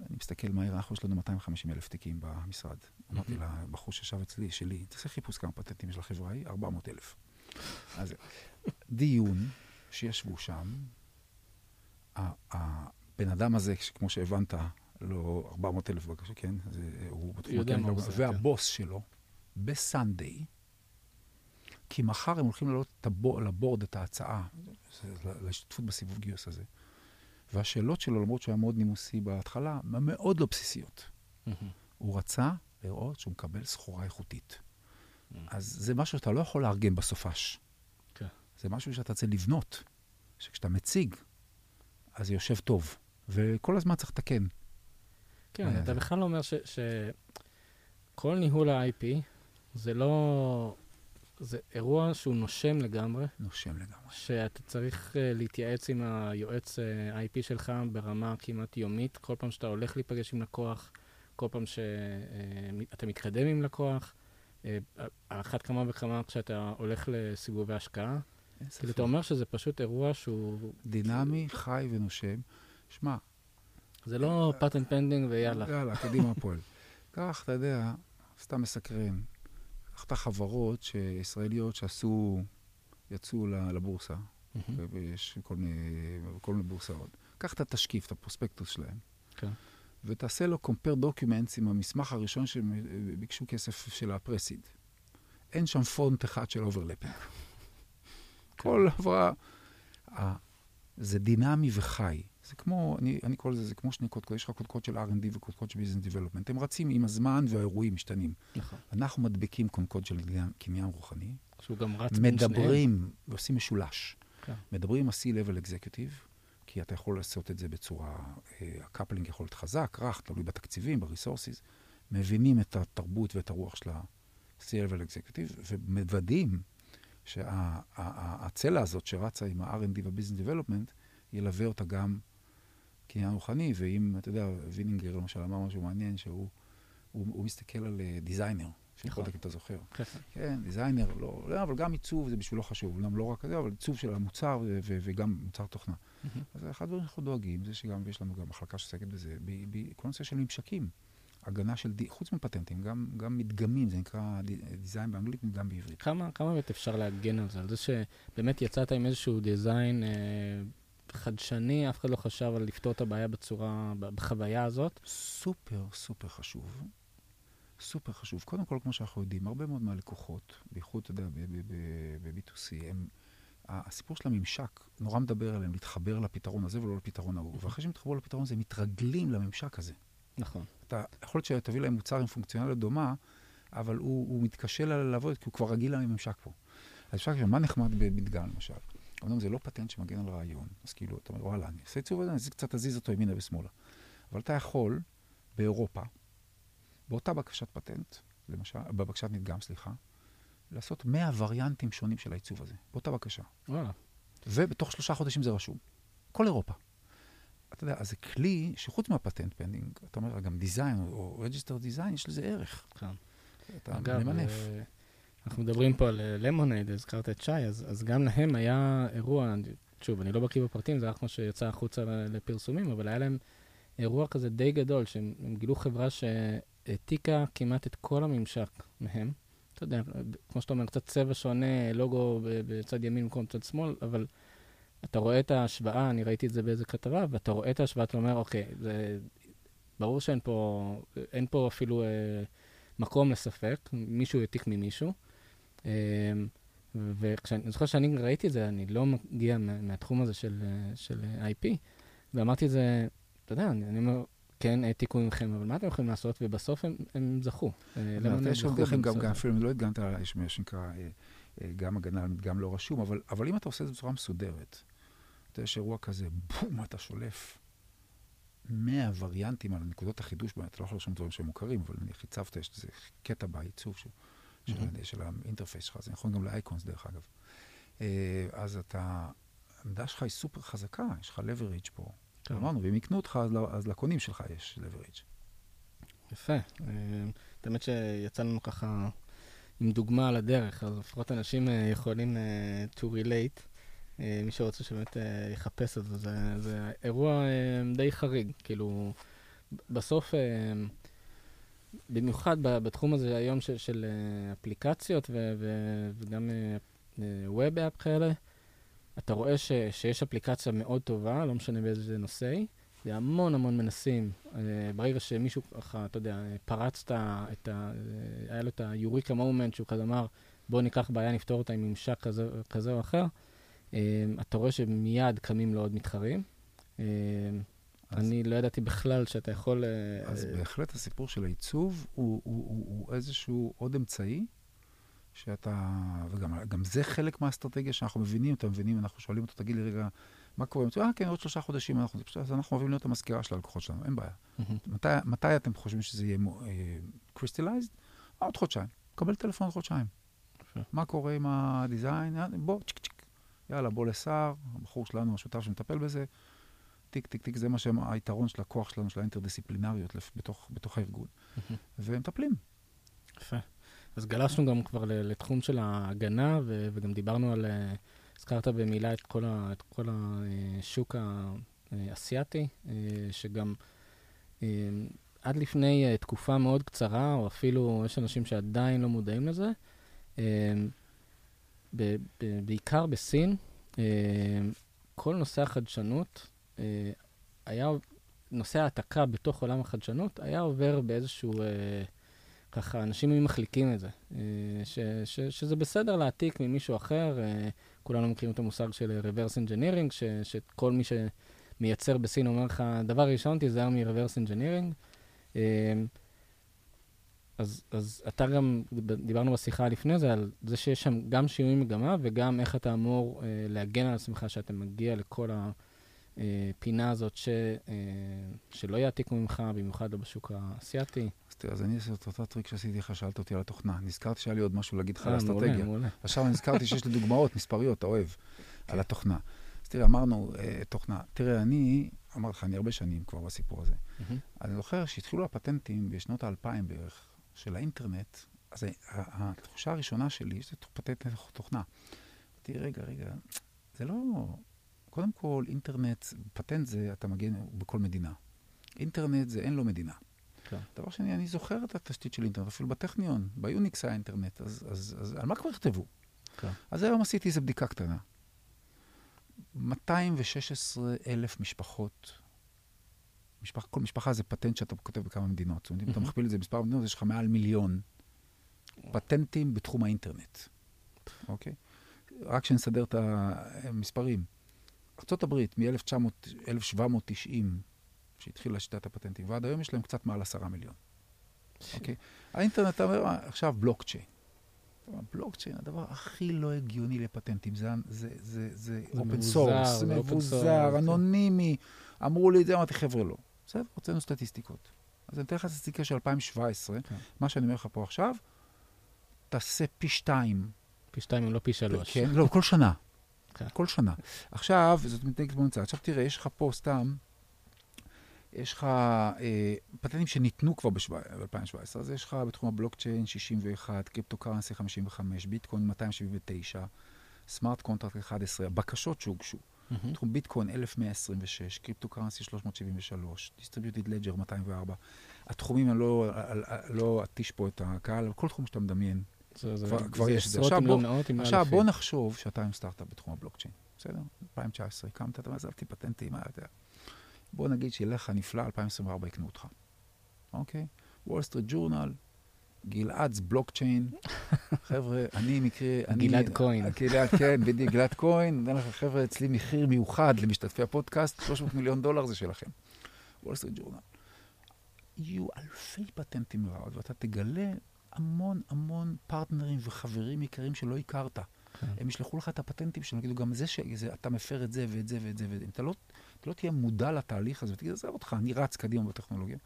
S2: אני מסתכל מהר, אנחנו יש לנו 250 אלף תיקים במשרד. אמרתי לבחור שישב אצלי, שלי, תעשה חיפוש כמה פטנטים של החברה ההיא, 400 אלף. אז דיון שישבו שם, הבן אדם הזה, כמו שהבנת, לא 400 אלף בקשה, כן? זה, הוא בתחום
S1: הקמפ, כן,
S2: והבוס. שלו, בסנדיי, כי מחר הם הולכים לעלות לבורד את ההצעה להשתתפות בסיבוב גיוס הזה. והשאלות שלו, למרות שהוא היה מאוד נימוסי בהתחלה, מאוד לא בסיסיות. הוא רצה לראות שהוא מקבל סחורה איכותית. אז זה משהו שאתה לא יכול לארגן בסופש. כן. זה משהו שאתה צריך לבנות, שכשאתה מציג, אז זה יושב טוב. וכל הזמן צריך לתקן.
S1: כן, אה, אתה בכלל אומר שכל ניהול ה-IP זה לא... זה אירוע שהוא נושם לגמרי.
S2: נושם לגמרי.
S1: שאתה צריך uh, להתייעץ עם היועץ uh, אה, IP שלך ברמה כמעט יומית, כל פעם שאתה הולך להיפגש עם לקוח, כל פעם שאתה uh, מתקדם עם לקוח, uh, על אחת כמה וכמה כשאתה הולך לסיבובי השקעה. כאילו, אתה אומר שזה פשוט אירוע שהוא...
S2: דינמי, חי ונושם. שמע...
S1: זה לא patent pending ויאללה.
S2: יאללה, קדימה פועל. [laughs] קח, אתה יודע, סתם מסקרן. קח את החברות ישראליות שעשו, יצאו לבורסה, ויש כל מיני, כל מיני בורסאות. קח את התשקיף, את ה prospectus שלהם. כן. ותעשה לו compare documents עם המסמך הראשון שהם ביקשו כסף של ה pre-seed. אין שם פונט אחד של overlapping. [laughs] כל עברה... זה דינמי וחי. זה כמו, אני, אני קורא לזה, זה כמו שני קודקוד, יש לך קודקוד של R&D וקודקוד של Business Development. הם רצים עם הזמן והאירועים משתנים. נכון. אנחנו מדביקים קודקוד של קניין רוחני.
S1: שהוא גם רץ
S2: בין שניהם. מדברים ועושים משולש. כן. מדברים עם ה-C-Level Executive, כי אתה יכול לעשות את זה בצורה, ה coupling יכול להיות חזק, רך, תלוי בתקציבים, ב resources. מבינים את התרבות ואת הרוח של ה-C-Level Executive, ומוודאים שהצלע הזאת שרצה עם ה-R&D וה-Business Development, ילווה אותה גם קניין רוחני, ואם, אתה יודע, וינינגר למשל אמר משהו מעניין, שהוא הוא, הוא מסתכל על designer, אה, שיכול להיות אם אתה זוכר. כן, designer, לא, לא, אבל גם עיצוב זה בשבילו חשוב, אומנם לא רק זה, אבל עיצוב של המוצר ו- ו- וגם מוצר תוכנה. אז אחד הדברים שאנחנו דואגים, זה שגם, יש לנו גם מחלקה שעוסקת בזה, בכל נושא של ממשקים. הגנה של, חוץ מפטנטים, גם, גם מדגמים, זה נקרא דיזיין באנגלית, מדגם בעברית.
S1: כמה, כמה באמת אפשר להגן על זה? על זה שבאמת יצאת עם איזשהו דיזיין אה, חדשני, אף אחד לא חשב על לפתור את הבעיה בצורה, בחוויה הזאת?
S2: סופר, סופר חשוב. סופר חשוב. קודם כל, כמו שאנחנו יודעים, הרבה מאוד מהלקוחות, בייחוד, אתה יודע, ב-B2C, הם... הסיפור של הממשק נורא מדבר עליהם, להתחבר לפתרון הזה ולא לפתרון ההוא. ואחרי שהם יתחברו לפתרון הזה, הם מתרגלים לממשק הזה.
S1: נכון.
S2: אתה, יכול להיות שתביא להם מוצר עם פונקציונליות דומה, אבל הוא, הוא מתקשה לעבוד, כי הוא כבר רגיל לממשק פה. אז אפשר להגיד, מה נחמד במדגן, למשל? אמנם זה לא פטנט שמגן על רעיון, אז כאילו, אתה אומר, וואלה, אני אעשה עיצוב הזה, אני קצת אזיז אותו ימינה ושמאלה. אבל אתה יכול, באירופה, באותה בקשת פטנט, למשל, בבקשת מדגם, סליחה, לעשות 100 וריאנטים שונים של העיצוב הזה, באותה בקשה.
S1: וואלה.
S2: ובתוך שלושה חודשים זה רשום. כל אירופה. אתה יודע, אז זה כלי שחוץ מה patent pending, אתה אומר, גם design או registered design, יש לזה ערך.
S1: כן.
S2: אתה
S1: אגב,
S2: ממנף.
S1: אה, אנחנו מדברים פה על למונייד, הזכרת את שי, אז, אז גם להם היה אירוע, שוב, אני לא בקיא בפרטים, זה רק מה שיצא החוצה לפרסומים, אבל היה להם אירוע כזה די גדול, שהם גילו חברה שהעתיקה כמעט את כל הממשק מהם. אתה יודע, כמו שאתה אומר, קצת צבע שונה, לוגו בצד ימין במקום צד שמאל, אבל אתה רואה את ההשוואה, אני ראיתי את זה באיזה כתבה, ואתה רואה את ההשוואה, אתה אומר, אוקיי, זה ברור שאין פה, פה אפילו אה, מקום לספק, מישהו העתיק ממישהו. אה, ואני זוכר שאני ראיתי את זה, אני לא מגיע מה, מהתחום הזה של, של IP, ואמרתי את זה, אתה יודע, אני, אני אומר, כן, העתיקו ממכם, אבל מה אתם יכולים לעשות? ובסוף הם, הם זכו.
S2: למה יש עוד דרכים, גם, גם אפילו אם לא הדגנת, יש מה שנקרא גם הגנה על מדגם לא רשום, אבל, אבל אם אתה עושה את זה בצורה מסודרת, אתה יש אירוע כזה, בום, אתה שולף 100 וריאנטים על נקודות החידוש, אתה לא יכול לרשום דברים שהם מוכרים, אבל נניח הצבת, יש איזה קטע בעיצוב mm-hmm. של, של ה interface שלך, זה נכון גם ל icons דרך אגב. אז אתה, העמדה שלך היא סופר חזקה, יש לך leverage פה. אמרנו, ואם יקנו אותך, אז לקונים שלך יש leverage.
S1: יפה. האמת שיצא לנו ככה עם דוגמה על הדרך, אז לפחות אנשים יכולים to relate. מי שרוצה שבאמת יחפש את זה, זה, זה אירוע די חריג. כאילו, בסוף, במיוחד בתחום הזה היום של, של אפליקציות ו, ו, וגם ווב אפ כאלה, אתה רואה ש, שיש אפליקציה מאוד טובה, לא משנה באיזה נושא היא, והמון המון מנסים. ברגע שמישהו ככה, אתה יודע, פרץ את ה... היה לו את היוריקה מומנט, שהוא כזה אמר, בוא ניקח בעיה, נפתור אותה עם ממשק כזה, כזה או אחר, אתה רואה שמיד קמים לו עוד מתחרים. אני לא ידעתי בכלל שאתה יכול...
S2: אז בהחלט הסיפור של העיצוב הוא, איזשהו עוד אמצעי שאתה, וגם זה חלק מהאסטרטגיה שאנחנו מבינים, אתה מבינים, אנחנו שואלים אותו, תגיד לי רגע, מה קורה? אה, כן, עוד שלושה חודשים, אנחנו, אז אנחנו אוהבים להיות המזכירה של הלקוחות שלנו, אין בעיה. מתי, מתי אתם חושבים שזה יהיה crystallized? אה, עוד חודשיים. קבל טלפון עוד חודשיים. מה קורה עם ה design? בוא, צ'יק צ'ק. יאללה, בוא לשר, הבחור שלנו, השותף שמטפל בזה, טיק, טיק, טיק, זה מה שהם, היתרון של הכוח שלנו, של האינטרדיסציפלינריות בתוך, בתוך הארגון. והם מטפלים.
S1: יפה. אז גלשנו גם כבר לתחום של ההגנה, ו- וגם דיברנו על, הזכרת במילה את כל, ה- את כל השוק האסייתי, שגם עד לפני תקופה מאוד קצרה, או אפילו יש אנשים שעדיין לא מודעים לזה, ב- ב- בעיקר בסין, כל נושא החדשנות היה, נושא העתקה בתוך עולם החדשנות היה עובר באיזשהו... ככה, אנשים היו מחליקים את זה, ש, ש, שזה בסדר להעתיק ממישהו אחר. כולנו מכירים את המושג של reverse engineering, ש, שכל מי שמייצר בסין אומר לך, דבר ראשון, תיזהר מ-reverse engineering. אז, אז אתה גם, דיברנו בשיחה לפני זה, על זה שיש שם גם שינוי מגמה וגם איך אתה אמור להגן על עצמך שאתה מגיע לכל הפינה הזאת ש, שלא יעתיקו ממך, במיוחד לא בשוק האסייתי.
S2: אז תראה, אז אני אעשה את אותו טריק שעשיתי לך, שאלת אותי על התוכנה. נזכרתי שהיה לי עוד משהו להגיד לך על האסטרטגיה. עכשיו נזכרתי שיש לי דוגמאות מספריות, אתה אוהב, על התוכנה. אז תראה, אמרנו, תוכנה. תראה, אני, אמרתי לך, אני הרבה שנים כבר בסיפור הזה. אני זוכר שהתחילו הפטנטים בשנות האלפיים בערך, של האינטרנט, אז התחושה הראשונה שלי, זה פטנט תוכנה. אמרתי, רגע, רגע, זה לא... קודם כל, אינטרנט, פטנט זה, אתה מגן בכל מדינה. אינטרנט זה אין לו מדינה. כן. דבר שני, אני זוכר את התשתית של אינטרנט, אפילו בטכניון, ביוניקס היה אינטרנט, אז, אז, אז על מה כבר יכתבו? כן. אז היום עשיתי איזו בדיקה קטנה. 216 אלף משפחות, משפח, כל משפחה זה פטנט שאתה כותב בכמה מדינות. זאת אומרת, אם אתה מכפיל את זה במספר מדינות, יש לך מעל מיליון פטנטים בתחום האינטרנט. אוקיי? רק שנסדר את המספרים. ארה"ב, מ-1790, שהתחילה שיטת הפטנטים, ועד היום יש להם קצת מעל עשרה מיליון. אוקיי? האינטרנט, אומר, עכשיו בלוקצ'יין. בלוקצ'יין, הדבר הכי לא הגיוני לפטנטים, זה open source, זה מבוזר, אנונימי. אמרו לי את זה, אמרתי, חבר'ה, לא. בסדר, הוצאנו סטטיסטיקות. אז אני אתן לך סטטיסטיקה של 2017, כן. מה שאני אומר לך פה עכשיו, תעשה פי שתיים.
S1: פי שתיים לא פי שלוש.
S2: כן, לא, כל שנה. כן. כל שנה. עכשיו, זאת מתנהגת בממוצע. עכשיו תראה, יש לך פה סתם, יש לך אה, פטנטים שניתנו כבר ב-2017, אז יש לך בתחום הבלוקצ'יין 61, cryptocurrency 55, ביטקוין 279, smart contract 11, הבקשות שהוגשו. Mm-hmm. תחום ביטקוין 1126, cryptocurrency 373, distributed ledger 204. התחומים, אני לא, לא אתיש פה את הקהל, אבל כל תחום שאתה מדמיין, זה, זה, כבר, זה כבר יש את זה. עכשיו, בוא, עכשיו בוא נחשוב שאתה עם סטארט-אפ בתחום הבלוקצ'יין, בסדר? 2019, הקמת, אתה עזבתי פטנטים, מה אתה... בוא נגיד שיהיה לך נפלא, 2024 יקנו אותך, אוקיי? וול סטריט ג'ורנל, Gilad's Blockchain. [laughs] חבר'ה, אני מקרה...
S1: גלעד כהן. [laughs]
S2: גלעד, כן, בדיוק, גלעד כהן. נותן לך, חבר'ה, אצלי מחיר מיוחד למשתתפי הפודקאסט, 300 מיליון דולר זה שלכם. וול סטריט ג'ורנל. יהיו אלפי פטנטים לרעוד, ואתה תגלה המון המון פרטנרים וחברים יקרים שלא הכרת. כן. הם ישלחו לך את הפטנטים שלהם, יגידו, גם זה שאתה מפר את זה ואת זה ואת זה ואת זה. אם אתה לא, אתה לא תהיה מודע לתהליך הזה ותגיד, עזוב אותך, אני רץ קדימה בטכנולוגיה,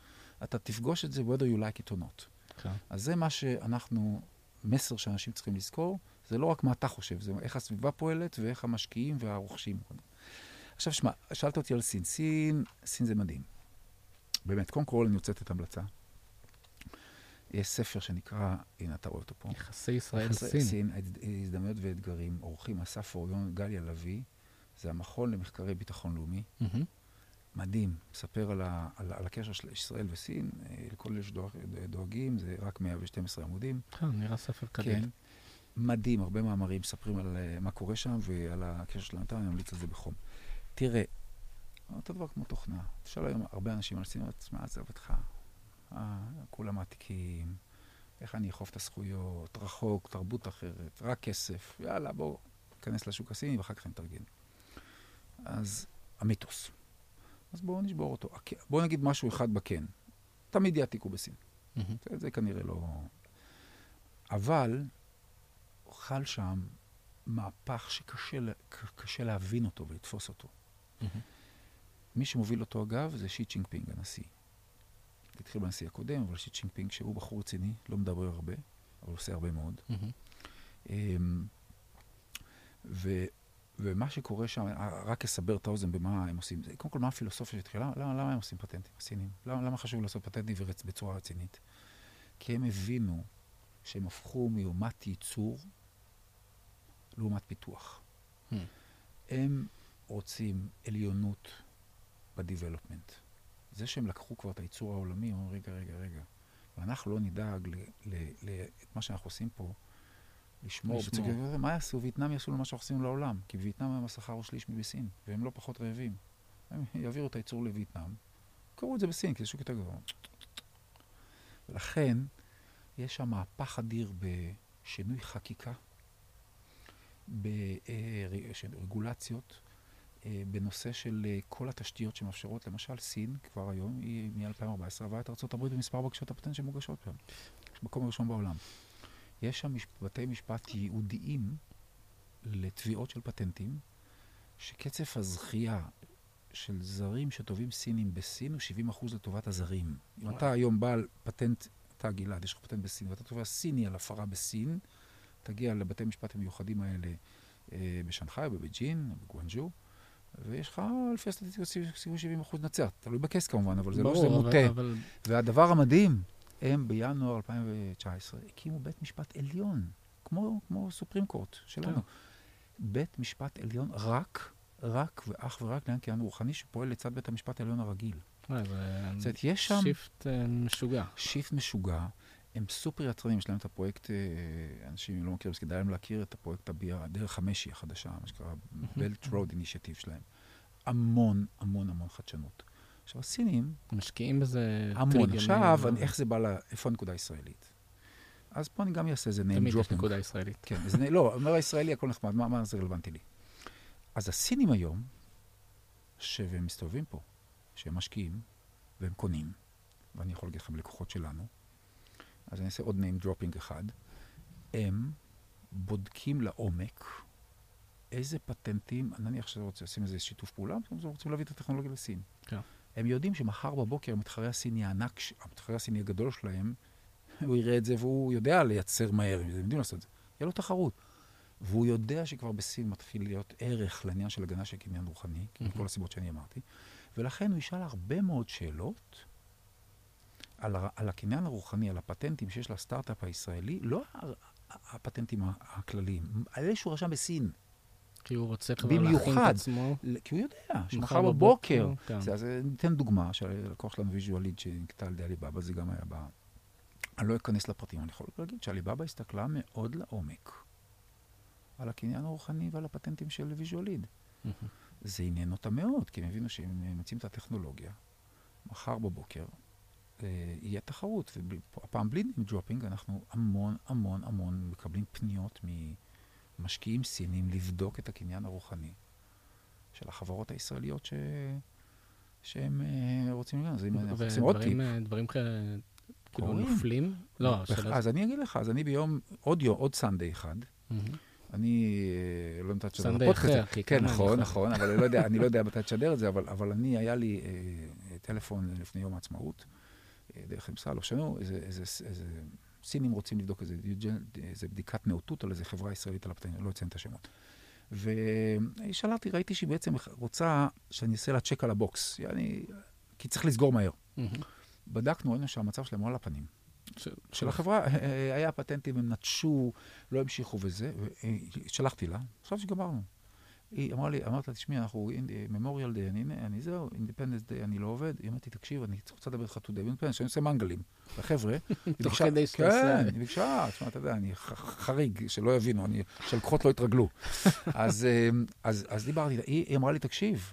S2: אתה תפגוש את זה whether you like it or not. כן. אז זה מה שאנחנו, מסר שאנשים צריכים לזכור, זה לא רק מה אתה חושב, זה איך הסביבה פועלת ואיך המשקיעים והרוכשים. עכשיו, שמע, שאלת אותי על סין. סין, סין זה מדהים. באמת, קודם כל אני רוצה לתת המלצה. יש ספר שנקרא, הנה אתה רואה אותו פה.
S1: יחסי ישראל-סין. סין,
S2: הזדמנויות ואתגרים, אורחים אסף אוריון, גליה לביא, זה המכון למחקרי ביטחון לאומי. Mm-hmm. מדהים, מספר על, ה, על, על הקשר של ישראל וסין, אה, לכל אלה שדואגים, זה רק 112 עמודים.
S1: כן, נראה ספר קדימה. כן,
S2: מדהים, הרבה מאמרים מספרים על uh, מה קורה שם ועל הקשר של הנתן, אני ממליץ על זה בחום. תראה, אותו דבר כמו תוכנה. תשאל היום הרבה אנשים על סין, מה עזב אותך? אה, כולם מעתיקים, איך אני אכוף את הזכויות, רחוק, תרבות אחרת, רק כסף, יאללה, בואו ניכנס לשוק הסיני ואחר כך נתארגן. אז המיתוס. אז בואו נשבור אותו. בואו נגיד משהו אחד בכן. תמיד יעתיקו בסין. Mm-hmm. זה, זה כנראה לא... אבל חל שם מהפך שקשה להבין אותו ולתפוס אותו. Mm-hmm. מי שמוביל אותו, אגב, זה שי ג'ינפינג, הנשיא. התחיל בנשיא הקודם, אבל שי ג'ינפינג, שהוא בחור רציני, לא מדבר הרבה, אבל עושה הרבה מאוד. Mm-hmm. ו, ומה שקורה שם, רק אסבר את האוזן במה הם עושים. זה, קודם כל, מה הפילוסופיה שהתחילה? למה, למה הם עושים פטנטים, הסינים? למה, למה חשוב לעשות פטנטים בצורה רצינית? כי הם הבינו שהם הפכו מאומת ייצור לעומת פיתוח. Hmm. הם רוצים עליונות בדיבלופמנט. זה שהם לקחו כבר את הייצור העולמי, אומרים, רגע, רגע, רגע, ואנחנו לא נדאג את מה שאנחנו עושים פה, לשמור. לשמור. מה יעשו? וייטנאם יעשו למה שאנחנו עושים לעולם, כי בווייטנאם היום השכר הוא שליש מבסין, והם לא פחות רעבים. הם יעבירו את הייצור לווייטנאם, קראו את זה בסין, כי זה שוק יותר גדול. ולכן, יש שם מהפך אדיר בשינוי חקיקה, ברגולציות, אה, בנושא של אה, כל התשתיות שמאפשרות, למשל סין, כבר היום, היא מ-2014 עברה את ארה"ב במספר בקשות הפטנט שמוגשות שם. מקום ראשון בעולם. יש שם בתי משפט ייעודיים לתביעות של פטנטים, שקצב הזכייה של זרים שתובעים סינים בסין הוא 70% לטובת הזרים. אם אתה היום בעל פטנט, אתה גלעד, יש לך פטנט בסין, ואתה תובע סיני על הפרה בסין, תגיע לבתי משפט המיוחדים האלה אה, בשנגחאי, בבייג'ין, בגואנג'ו, ויש לך לפי הסטטיסטיקה סיכוי 70 אחוז נצח. תלוי בכס כמובן, אבל זה לא שזה מוטה. אבל... והדבר המדהים, הם בינואר 2019 הקימו בית משפט עליון, כמו, כמו Supreme Court שלנו. כן. בית משפט עליון רק, רק ואך ורק לקניין רוחני שפועל לצד בית המשפט העליון הרגיל.
S1: זאת אומרת, יש שם... shift אה, משוגע.
S2: shift משוגע. הם סופר יצרנים, יש להם את הפרויקט, אה, אנשים לא מכירים, אז כדאי להם להכיר את הפרויקט הבירה, דרך המשי החדשה, מה שנקרא Belt Road Initiative שלהם. המון, המון, המון חדשנות. עכשיו, הסינים...
S1: משקיעים בזה...
S2: המון. עכשיו, אני, איך זה בא ל... איפה הנקודה הישראלית? אז פה אני גם אעשה איזה name dropping.
S1: תמיד יש נקודה ישראלית.
S2: כן, זה, לא, אומר הישראלי, הכל נחמד, מה, מה זה רלוונטי לי? אז הסינים היום, שהם מסתובבים פה, שהם משקיעים, והם קונים, ואני יכול להגיד לכם לקוחות שלנו, אז אני אעשה עוד name dropping אחד. הם בודקים לעומק איזה פטנטים, נניח שרוצים לשים איזה שיתוף פעולה, הם רוצים להביא את הטכנולוגיה לסין. כן. הם יודעים שמחר בבוקר המתחרה הסיני הענק, המתחרה הסיני הגדול שלהם, הוא יראה את זה והוא יודע לייצר מהר, הם יודעים לעשות את זה. יהיה לו תחרות. והוא יודע שכבר בסין מתחיל להיות ערך לעניין של הגנה של קניין רוחני, mm-hmm. מכל הסיבות שאני אמרתי, ולכן הוא ישאל הרבה מאוד שאלות על, על הקניין הרוחני, על הפטנטים שיש לסטארט-אפ הישראלי, לא הפטנטים הכלליים, על אלה שהוא רשם בסין.
S1: כי הוא רוצה כבר להכין את עצמו.
S2: כי הוא יודע, שמחר בבוקר. כן. אז ניתן דוגמה, שהלקוח שלנו Visualead שנקנתה על ידי עליבאבא, זה גם היה ב... אני לא אכנס לפרטים, אני יכול להגיד שעליבאבא הסתכלה מאוד לעומק על הקניין הרוחני ועל הפטנטים של Visualead. זה עניין אותה מאוד, כי הם הבינו שהם מציעים את הטכנולוגיה. מחר בבוקר יהיה תחרות, והפעם בלי name dropping, אנחנו המון המון המון מקבלים פניות ממשקיעים סינים לבדוק את הקניין הרוחני של החברות הישראליות ש... שהם אה, רוצים לגמרי. אז אם אנחנו עושים עוד טיפ.
S1: ודברים כאלה, כאילו נופלים? לא.
S2: אז אני אגיד לך, אז אני ביום, עוד יום, עוד סנדיי אחד, אני אה, לא
S1: בפודקאסט. סנדיי אחר,
S2: כן, נכון, נכון, אבל אני לא יודע מתי תשדר את זה, אבל אני, היה לי טלפון לפני יום העצמאות. דרך אמסל, או שנו, איזה, איזה, איזה סינים רוצים לבדוק איזה, איזה בדיקת נאותות על איזה חברה ישראלית על הפטנט, לא אציין את השמות. אותי, ראיתי שהיא בעצם רוצה שאני אעשה לה צ'ק על הבוקס, אני, כי צריך לסגור מהר. Mm-hmm. בדקנו, ראינו שהמצב שלהם הוא על הפנים. ש... של החברה, אה, אה, היה פטנטים, הם נטשו, לא המשיכו וזה, ושלחתי לה, עכשיו שגמרנו. היא אמרה לי, אמרת לה, תשמעי, אנחנו Memorial Day, אני, אני זהו, Independence Day, אני לא עובד. היא אמרתי, תקשיב, אני רוצה לדבר איתך today Independence, שאני עושה מנגלים. לחבר'ה, [laughs]
S1: תוך כדי
S2: כן, היא ביקשה, תשמע, אתה יודע, אני חריג, שלא יבינו, אני, שלקוחות לא יתרגלו. [laughs] אז, אמ, אז, אז דיברתי, היא, היא אמרה לי, תקשיב,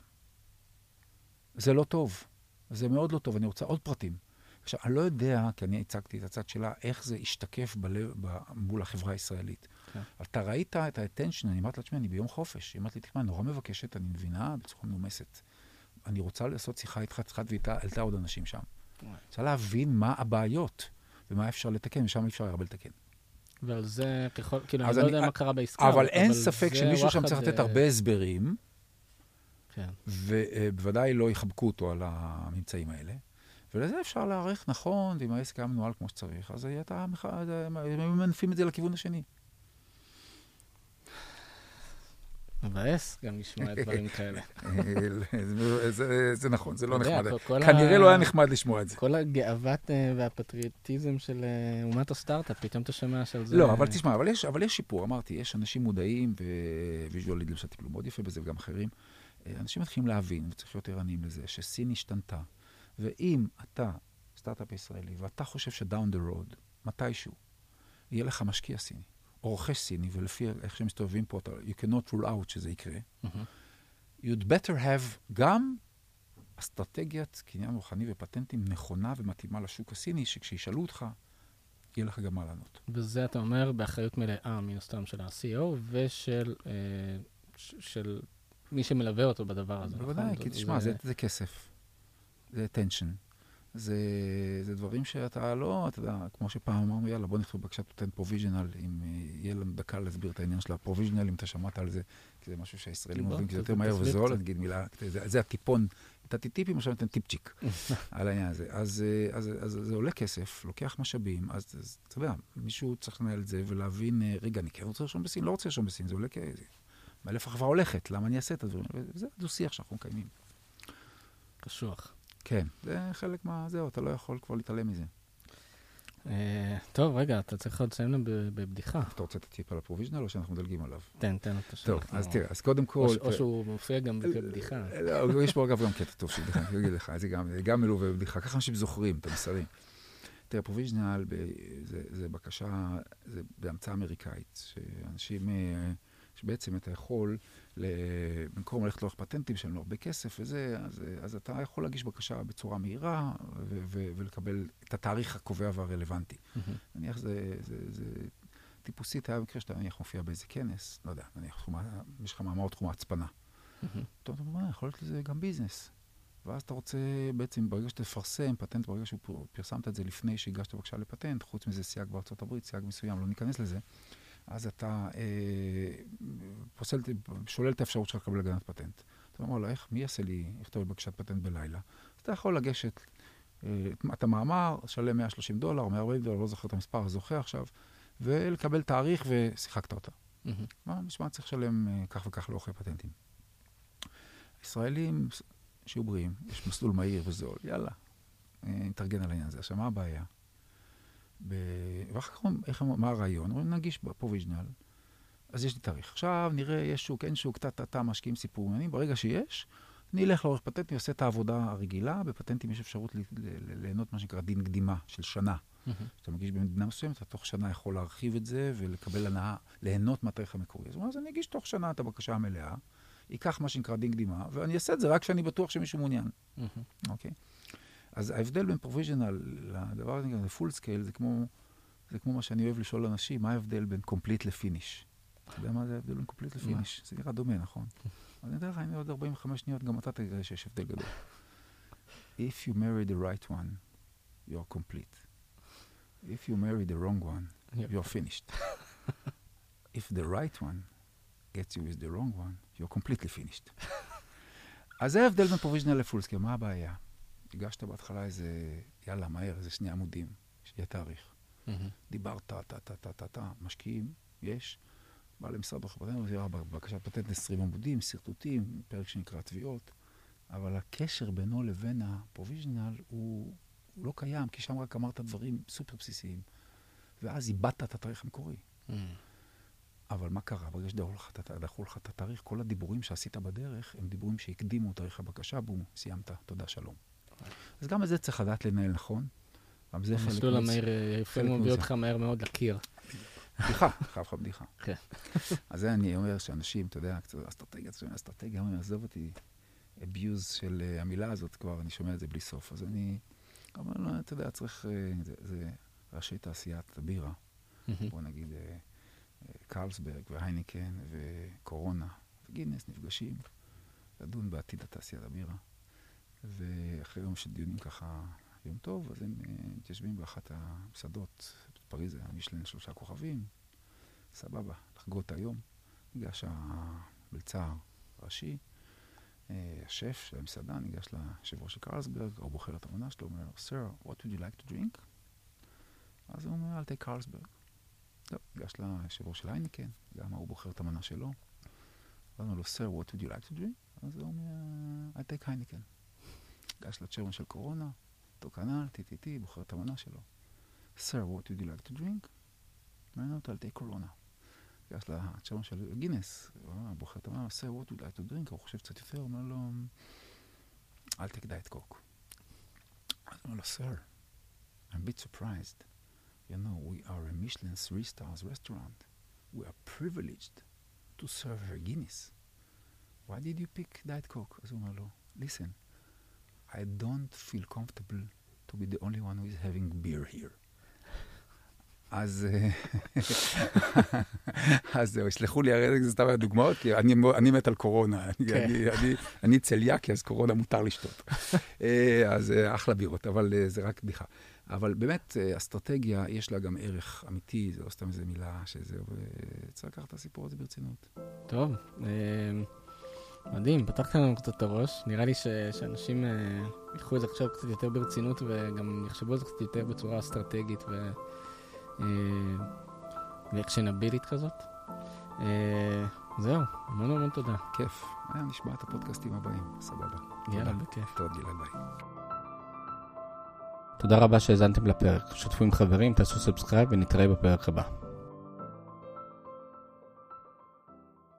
S2: זה לא טוב, זה מאוד לא טוב, אני רוצה עוד פרטים. עכשיו, אני לא יודע, כי אני הצגתי את הצד שלה, איך זה השתקף בלב, מול החברה הישראלית. כן. אתה ראית את ה-attention, אני אמרתי לעצמי, אני ביום חופש. היא אמרת לי, תשמע, נורא מבקשת, אני מבינה בצורה מנומסת. אני רוצה לעשות שיחה איתך, צריכה ואיתה, עלתה עוד אנשים שם. רוצה להבין מה הבעיות ומה אפשר לתקן, ושם אי אפשר הרבה לתקן.
S1: ועל זה, ככל, כאילו, אני לא יודע מה קרה בעסקה.
S2: אבל אין ספק שמישהו שם צריך לתת הרבה הסברים, כן. ובוודאי לא יחבקו אותו על הממצאים האלה. ולזה אפשר להערך נכון, ואם העסק היה מנוהל כמו שצריך, אז הם היו מנפים את זה לכיוון השני.
S1: מבאס גם לשמוע דברים כאלה. [laughs]
S2: זה נכון, זה לא נחמד. כנראה לא היה נחמד לשמוע את זה.
S1: כל הגאוות אה, והפטריוטיזם של אה, אומת הסטארט-אפ, פתאום אתה שומע שעל זה...
S2: לא, אבל תשמע, אבל יש שיפור, אמרתי, יש אנשים מודעים, ו Visualead למשל טיפלו מאוד יפה בזה, וגם אחרים. אה, אנשים מתחילים להבין, וצריך להיות ערניים לזה, שסין השתנתה. ואם אתה סטארט-אפ ישראלי, ואתה חושב שדאון דה רוד, מתישהו, יהיה לך משקיע סיני, רוכש סיני, ולפי איך שהם מסתובבים פה, אתה, you cannot rule out שזה יקרה, mm-hmm. you'd better have גם אסטרטגיית קניין רוחני ופטנטים נכונה ומתאימה לשוק הסיני, שכשישאלו אותך, יהיה לך גם מה לענות.
S1: וזה אתה אומר באחריות מלאה, מן הסתם, של ה-CEO ושל אה, של מי שמלווה אותו בדבר הזה.
S2: בוודאי, נכון? כי תשמע, זה, זה כסף. זה attention. זה, זה דברים שאתה לא, אתה יודע, כמו שפעם אמרנו, יאללה, בוא נכתוב בבקשה פטנט provisional, אם אה, יהיה לנו דקה להסביר את העניין של ה provisional, אם אתה שמעת על זה, כי זה משהו שהישראלים אוהבים, כי זה יותר מהר וזול, נגיד מילה, זה, זה הטיפון, נתתי טיפים, עכשיו נותן טיפצ'יק [laughs] על העניין הזה. אז, אה, אז, אז, אז זה עולה כסף, לוקח משאבים, אז, אז אתה יודע, מישהו צריך לנהל את זה ולהבין, אה, רגע, אני כן רוצה לרשום בסין, לא רוצה לרשום בסין, זה עולה כ... מאלף החברה הולכת, למה אני אעשה את הדברים? וזה דו-שיח שאנחנו מקיימים.
S1: קשוח.
S2: כן, זה חלק מה... זהו, אתה לא יכול כבר להתעלם מזה.
S1: אה, טוב, רגע, אתה צריך עוד לסיים בבדיחה.
S2: אתה רוצה את הטיפ על ה provisional או שאנחנו מדלגים עליו?
S1: תן, תן
S2: השאלה. טוב, אז תראה, אז קודם כל...
S1: או שהוא מופיע גם בבדיחה.
S2: לא, יש פה אגב גם קטע טוב של בדיחה, אני אגיד לך, זה גם מלווה בבדיחה, ככה אנשים זוכרים את המסרים. תראה, provisional זה בקשה, זה בהמצאה אמריקאית, שאנשים, אה, שבעצם אתה יכול... במקום ללכת לעורך פטנטים שלנו הרבה כסף וזה, אז, אז אתה יכול להגיש בקשה בצורה מהירה ו- ו- ולקבל את התאריך הקובע והרלוונטי. Mm-hmm. נניח זה, זה, זה טיפוסית, היה מקרה שאתה נניח מופיע באיזה כנס, לא יודע, נניח יש לך מאמר תחום ההצפנה. Mm-hmm. אתה אומר, יכול להיות לזה גם business. ואז אתה רוצה בעצם, ברגע שתפרסם פטנט, ברגע שפרסמת את זה לפני שהגשת בבקשה לפטנט, חוץ מזה סייג בארצות הברית, סייג מסוים, לא ניכנס לזה, אז אתה אה, פוסל, שולל את האפשרות שלך לקבל הגנת פטנט. אתה אומר לו, איך, מי יעשה לי, יכתוב בקשת פטנט בלילה? אז אתה יכול לגשת, אה, את המאמר, שלם 130 דולר, 140 דולר, לא זוכר את המספר הזוכה עכשיו, ולקבל תאריך ושיחקת אותה. Mm-hmm. מה, בשביל צריך לשלם אה, כך וכך לאוכל פטנטים. ישראלים, שיהיו בריאים, יש מסלול מהיר וזול, יאללה, אה, נתארגן על העניין הזה. עכשיו, מה הבעיה? ב... ואחר כך, איך, מה הרעיון? אומרים, נגיש בפרוביז'נל, אז יש לי תאריך. עכשיו נראה, יש שוק, אין שוק, טה-טה-טה, משקיעים סיפור מעניינים. ברגע שיש, אני אלך לעורך פטנטים, עושה את העבודה הרגילה. בפטנטים יש אפשרות ליהנות מה שנקרא דין קדימה של שנה. כשאתה מגיש במדינה מסוימת, אתה תוך שנה יכול להרחיב את זה ולקבל הנאה, ליהנות מהתאריך המקורי. אז אני אגיש תוך שנה את הבקשה המלאה, ייקח מה שנקרא דין קדימה, ואני אעשה את זה רק כשאני בטוח שמישהו מעוניין. אוקיי? אז ההבדל בין provisional לדבר הזה, ל full scale, זה כמו, זה כמו מה שאני אוהב לשאול אנשים, מה ההבדל בין complete ל finished? אתה יודע מה זה ההבדל בין complete ל finished? זה נראה דומה, נכון? אני יודע לך, הנה עוד 45 שניות, גם אתה תראה שיש הבדל גדול. If you marry the right one, you're complete. If you marry the wrong one, you're finished. [laughs] If the right one gets you with the wrong one, you're completely finished. [laughs] אז זה ההבדל בין provisional ל full scale, מה הבעיה? הגשת בהתחלה איזה, יאללה, מהר, איזה שני עמודים, שיהיה תאריך. Mm-hmm. דיברת, טה-טה-טה-טה-טה, משקיעים, יש. בא למשרד בחברה, בבקשת פטנט 20 עמודים, שרטוטים, פרק שנקרא תביעות, אבל הקשר בינו לבין הפרוביז'נל הוא, הוא לא קיים, כי שם רק אמרת דברים סופר בסיסיים. ואז איבדת את התאריך המקורי. Mm. אבל מה קרה? ברגע שדחו לך את התאריך, כל הדיבורים שעשית בדרך הם דיבורים שהקדימו תאריך הבקשה, בום, סיימת, תודה, שלום. אז גם את זה צריך לדעת לנהל נכון.
S1: גם זה חלק... המסלול המהיר לפעמים מביא אותך מהר מאוד לקיר.
S2: בדיחה, חייב לך בדיחה. [laughs] כן. אז זה אני אומר שאנשים, אתה יודע, קצת אסטרטגיה, אסטרטגיה, אומרים, עזוב אותי, abuse של אה, המילה הזאת כבר, אני שומע את זה בלי סוף. אז אני אומר, לא, אתה יודע, צריך, אה, זה ראשי תעשיית הבירה. בוא נגיד, אה, קרלסברג והייניקן וקורונה וגינס נפגשים לדון בעתיד התעשיית הבירה. ואחרי יום של דיונים ככה, יום טוב, אז הם מתיישבים באחת המסעדות פריז היה משלן שלושה כוכבים, סבבה, לחגוג את היום. ניגש המלצר הראשי, אה, השף של המסעדה, ניגש ליושב ראש של קרלסברג, הוא בוחר את המנה שלו, אומר, Sir, what would you like to drink? אז הוא אומר, I'll take קרלסברג. טוב, ניגש ליושב ראש של הייניקן, גם הוא בוחר את המנה שלו. אומר לו, Sir, what would you like to drink? אז הוא אומר, I'll take הייניקן. ניגש לצ'רמן של קורונה, אותו כנ"ל, טי-טי-טי, בוחר את המנה שלו. Sir, what would you like to drink? אומר לו, I'll take קורונה. ניגש לצ'רמן של גינס, בוחר את המנה, Sir, what would you like to drink? הוא חושב קצת יותר, אומר לו, I'll take diet coke. אז אומר לו, Sir, I'm a bit surprised. You know, we are a Michelin three stars restaurant. We are privileged to serve her Guinness. Why did you pick Diet Coke? אז הוא אומר לו, listen, I don't feel comfortable to be the only one who is having beer here. אז [laughs] אז זהו, יסלחו לי, הרי זה סתם דוגמאות, כי אני, אני מת על קורונה. כן. אני, אני, אני צליאקי, אז קורונה מותר לשתות. [laughs] אה, אז אה, אחלה בירות, אבל אה, זה רק בדיחה. אבל באמת, אסטרטגיה, יש לה גם ערך אמיתי, זה לא סתם איזה מילה שזה, וצריך לקחת את הסיפור הזה ברצינות.
S1: טוב, מדהים, פתחת לנו קצת את הראש. נראה לי ש, שאנשים ייקחו את זה עכשיו קצת יותר ברצינות, וגם יחשבו על זה קצת יותר בצורה אסטרטגית. ו... ואקשנבילית כזאת. אה, זהו, המון המון תודה.
S2: כיף. היה נשמע את הפודקאסטים הבאים, סבבה.
S1: יאללה, בכיף.
S2: תודה, גלעד, ביי.
S1: תודה רבה שהאזנתם לפרק. שתפו עם חברים, תעשו subscribe ונתראה בפרק הבא.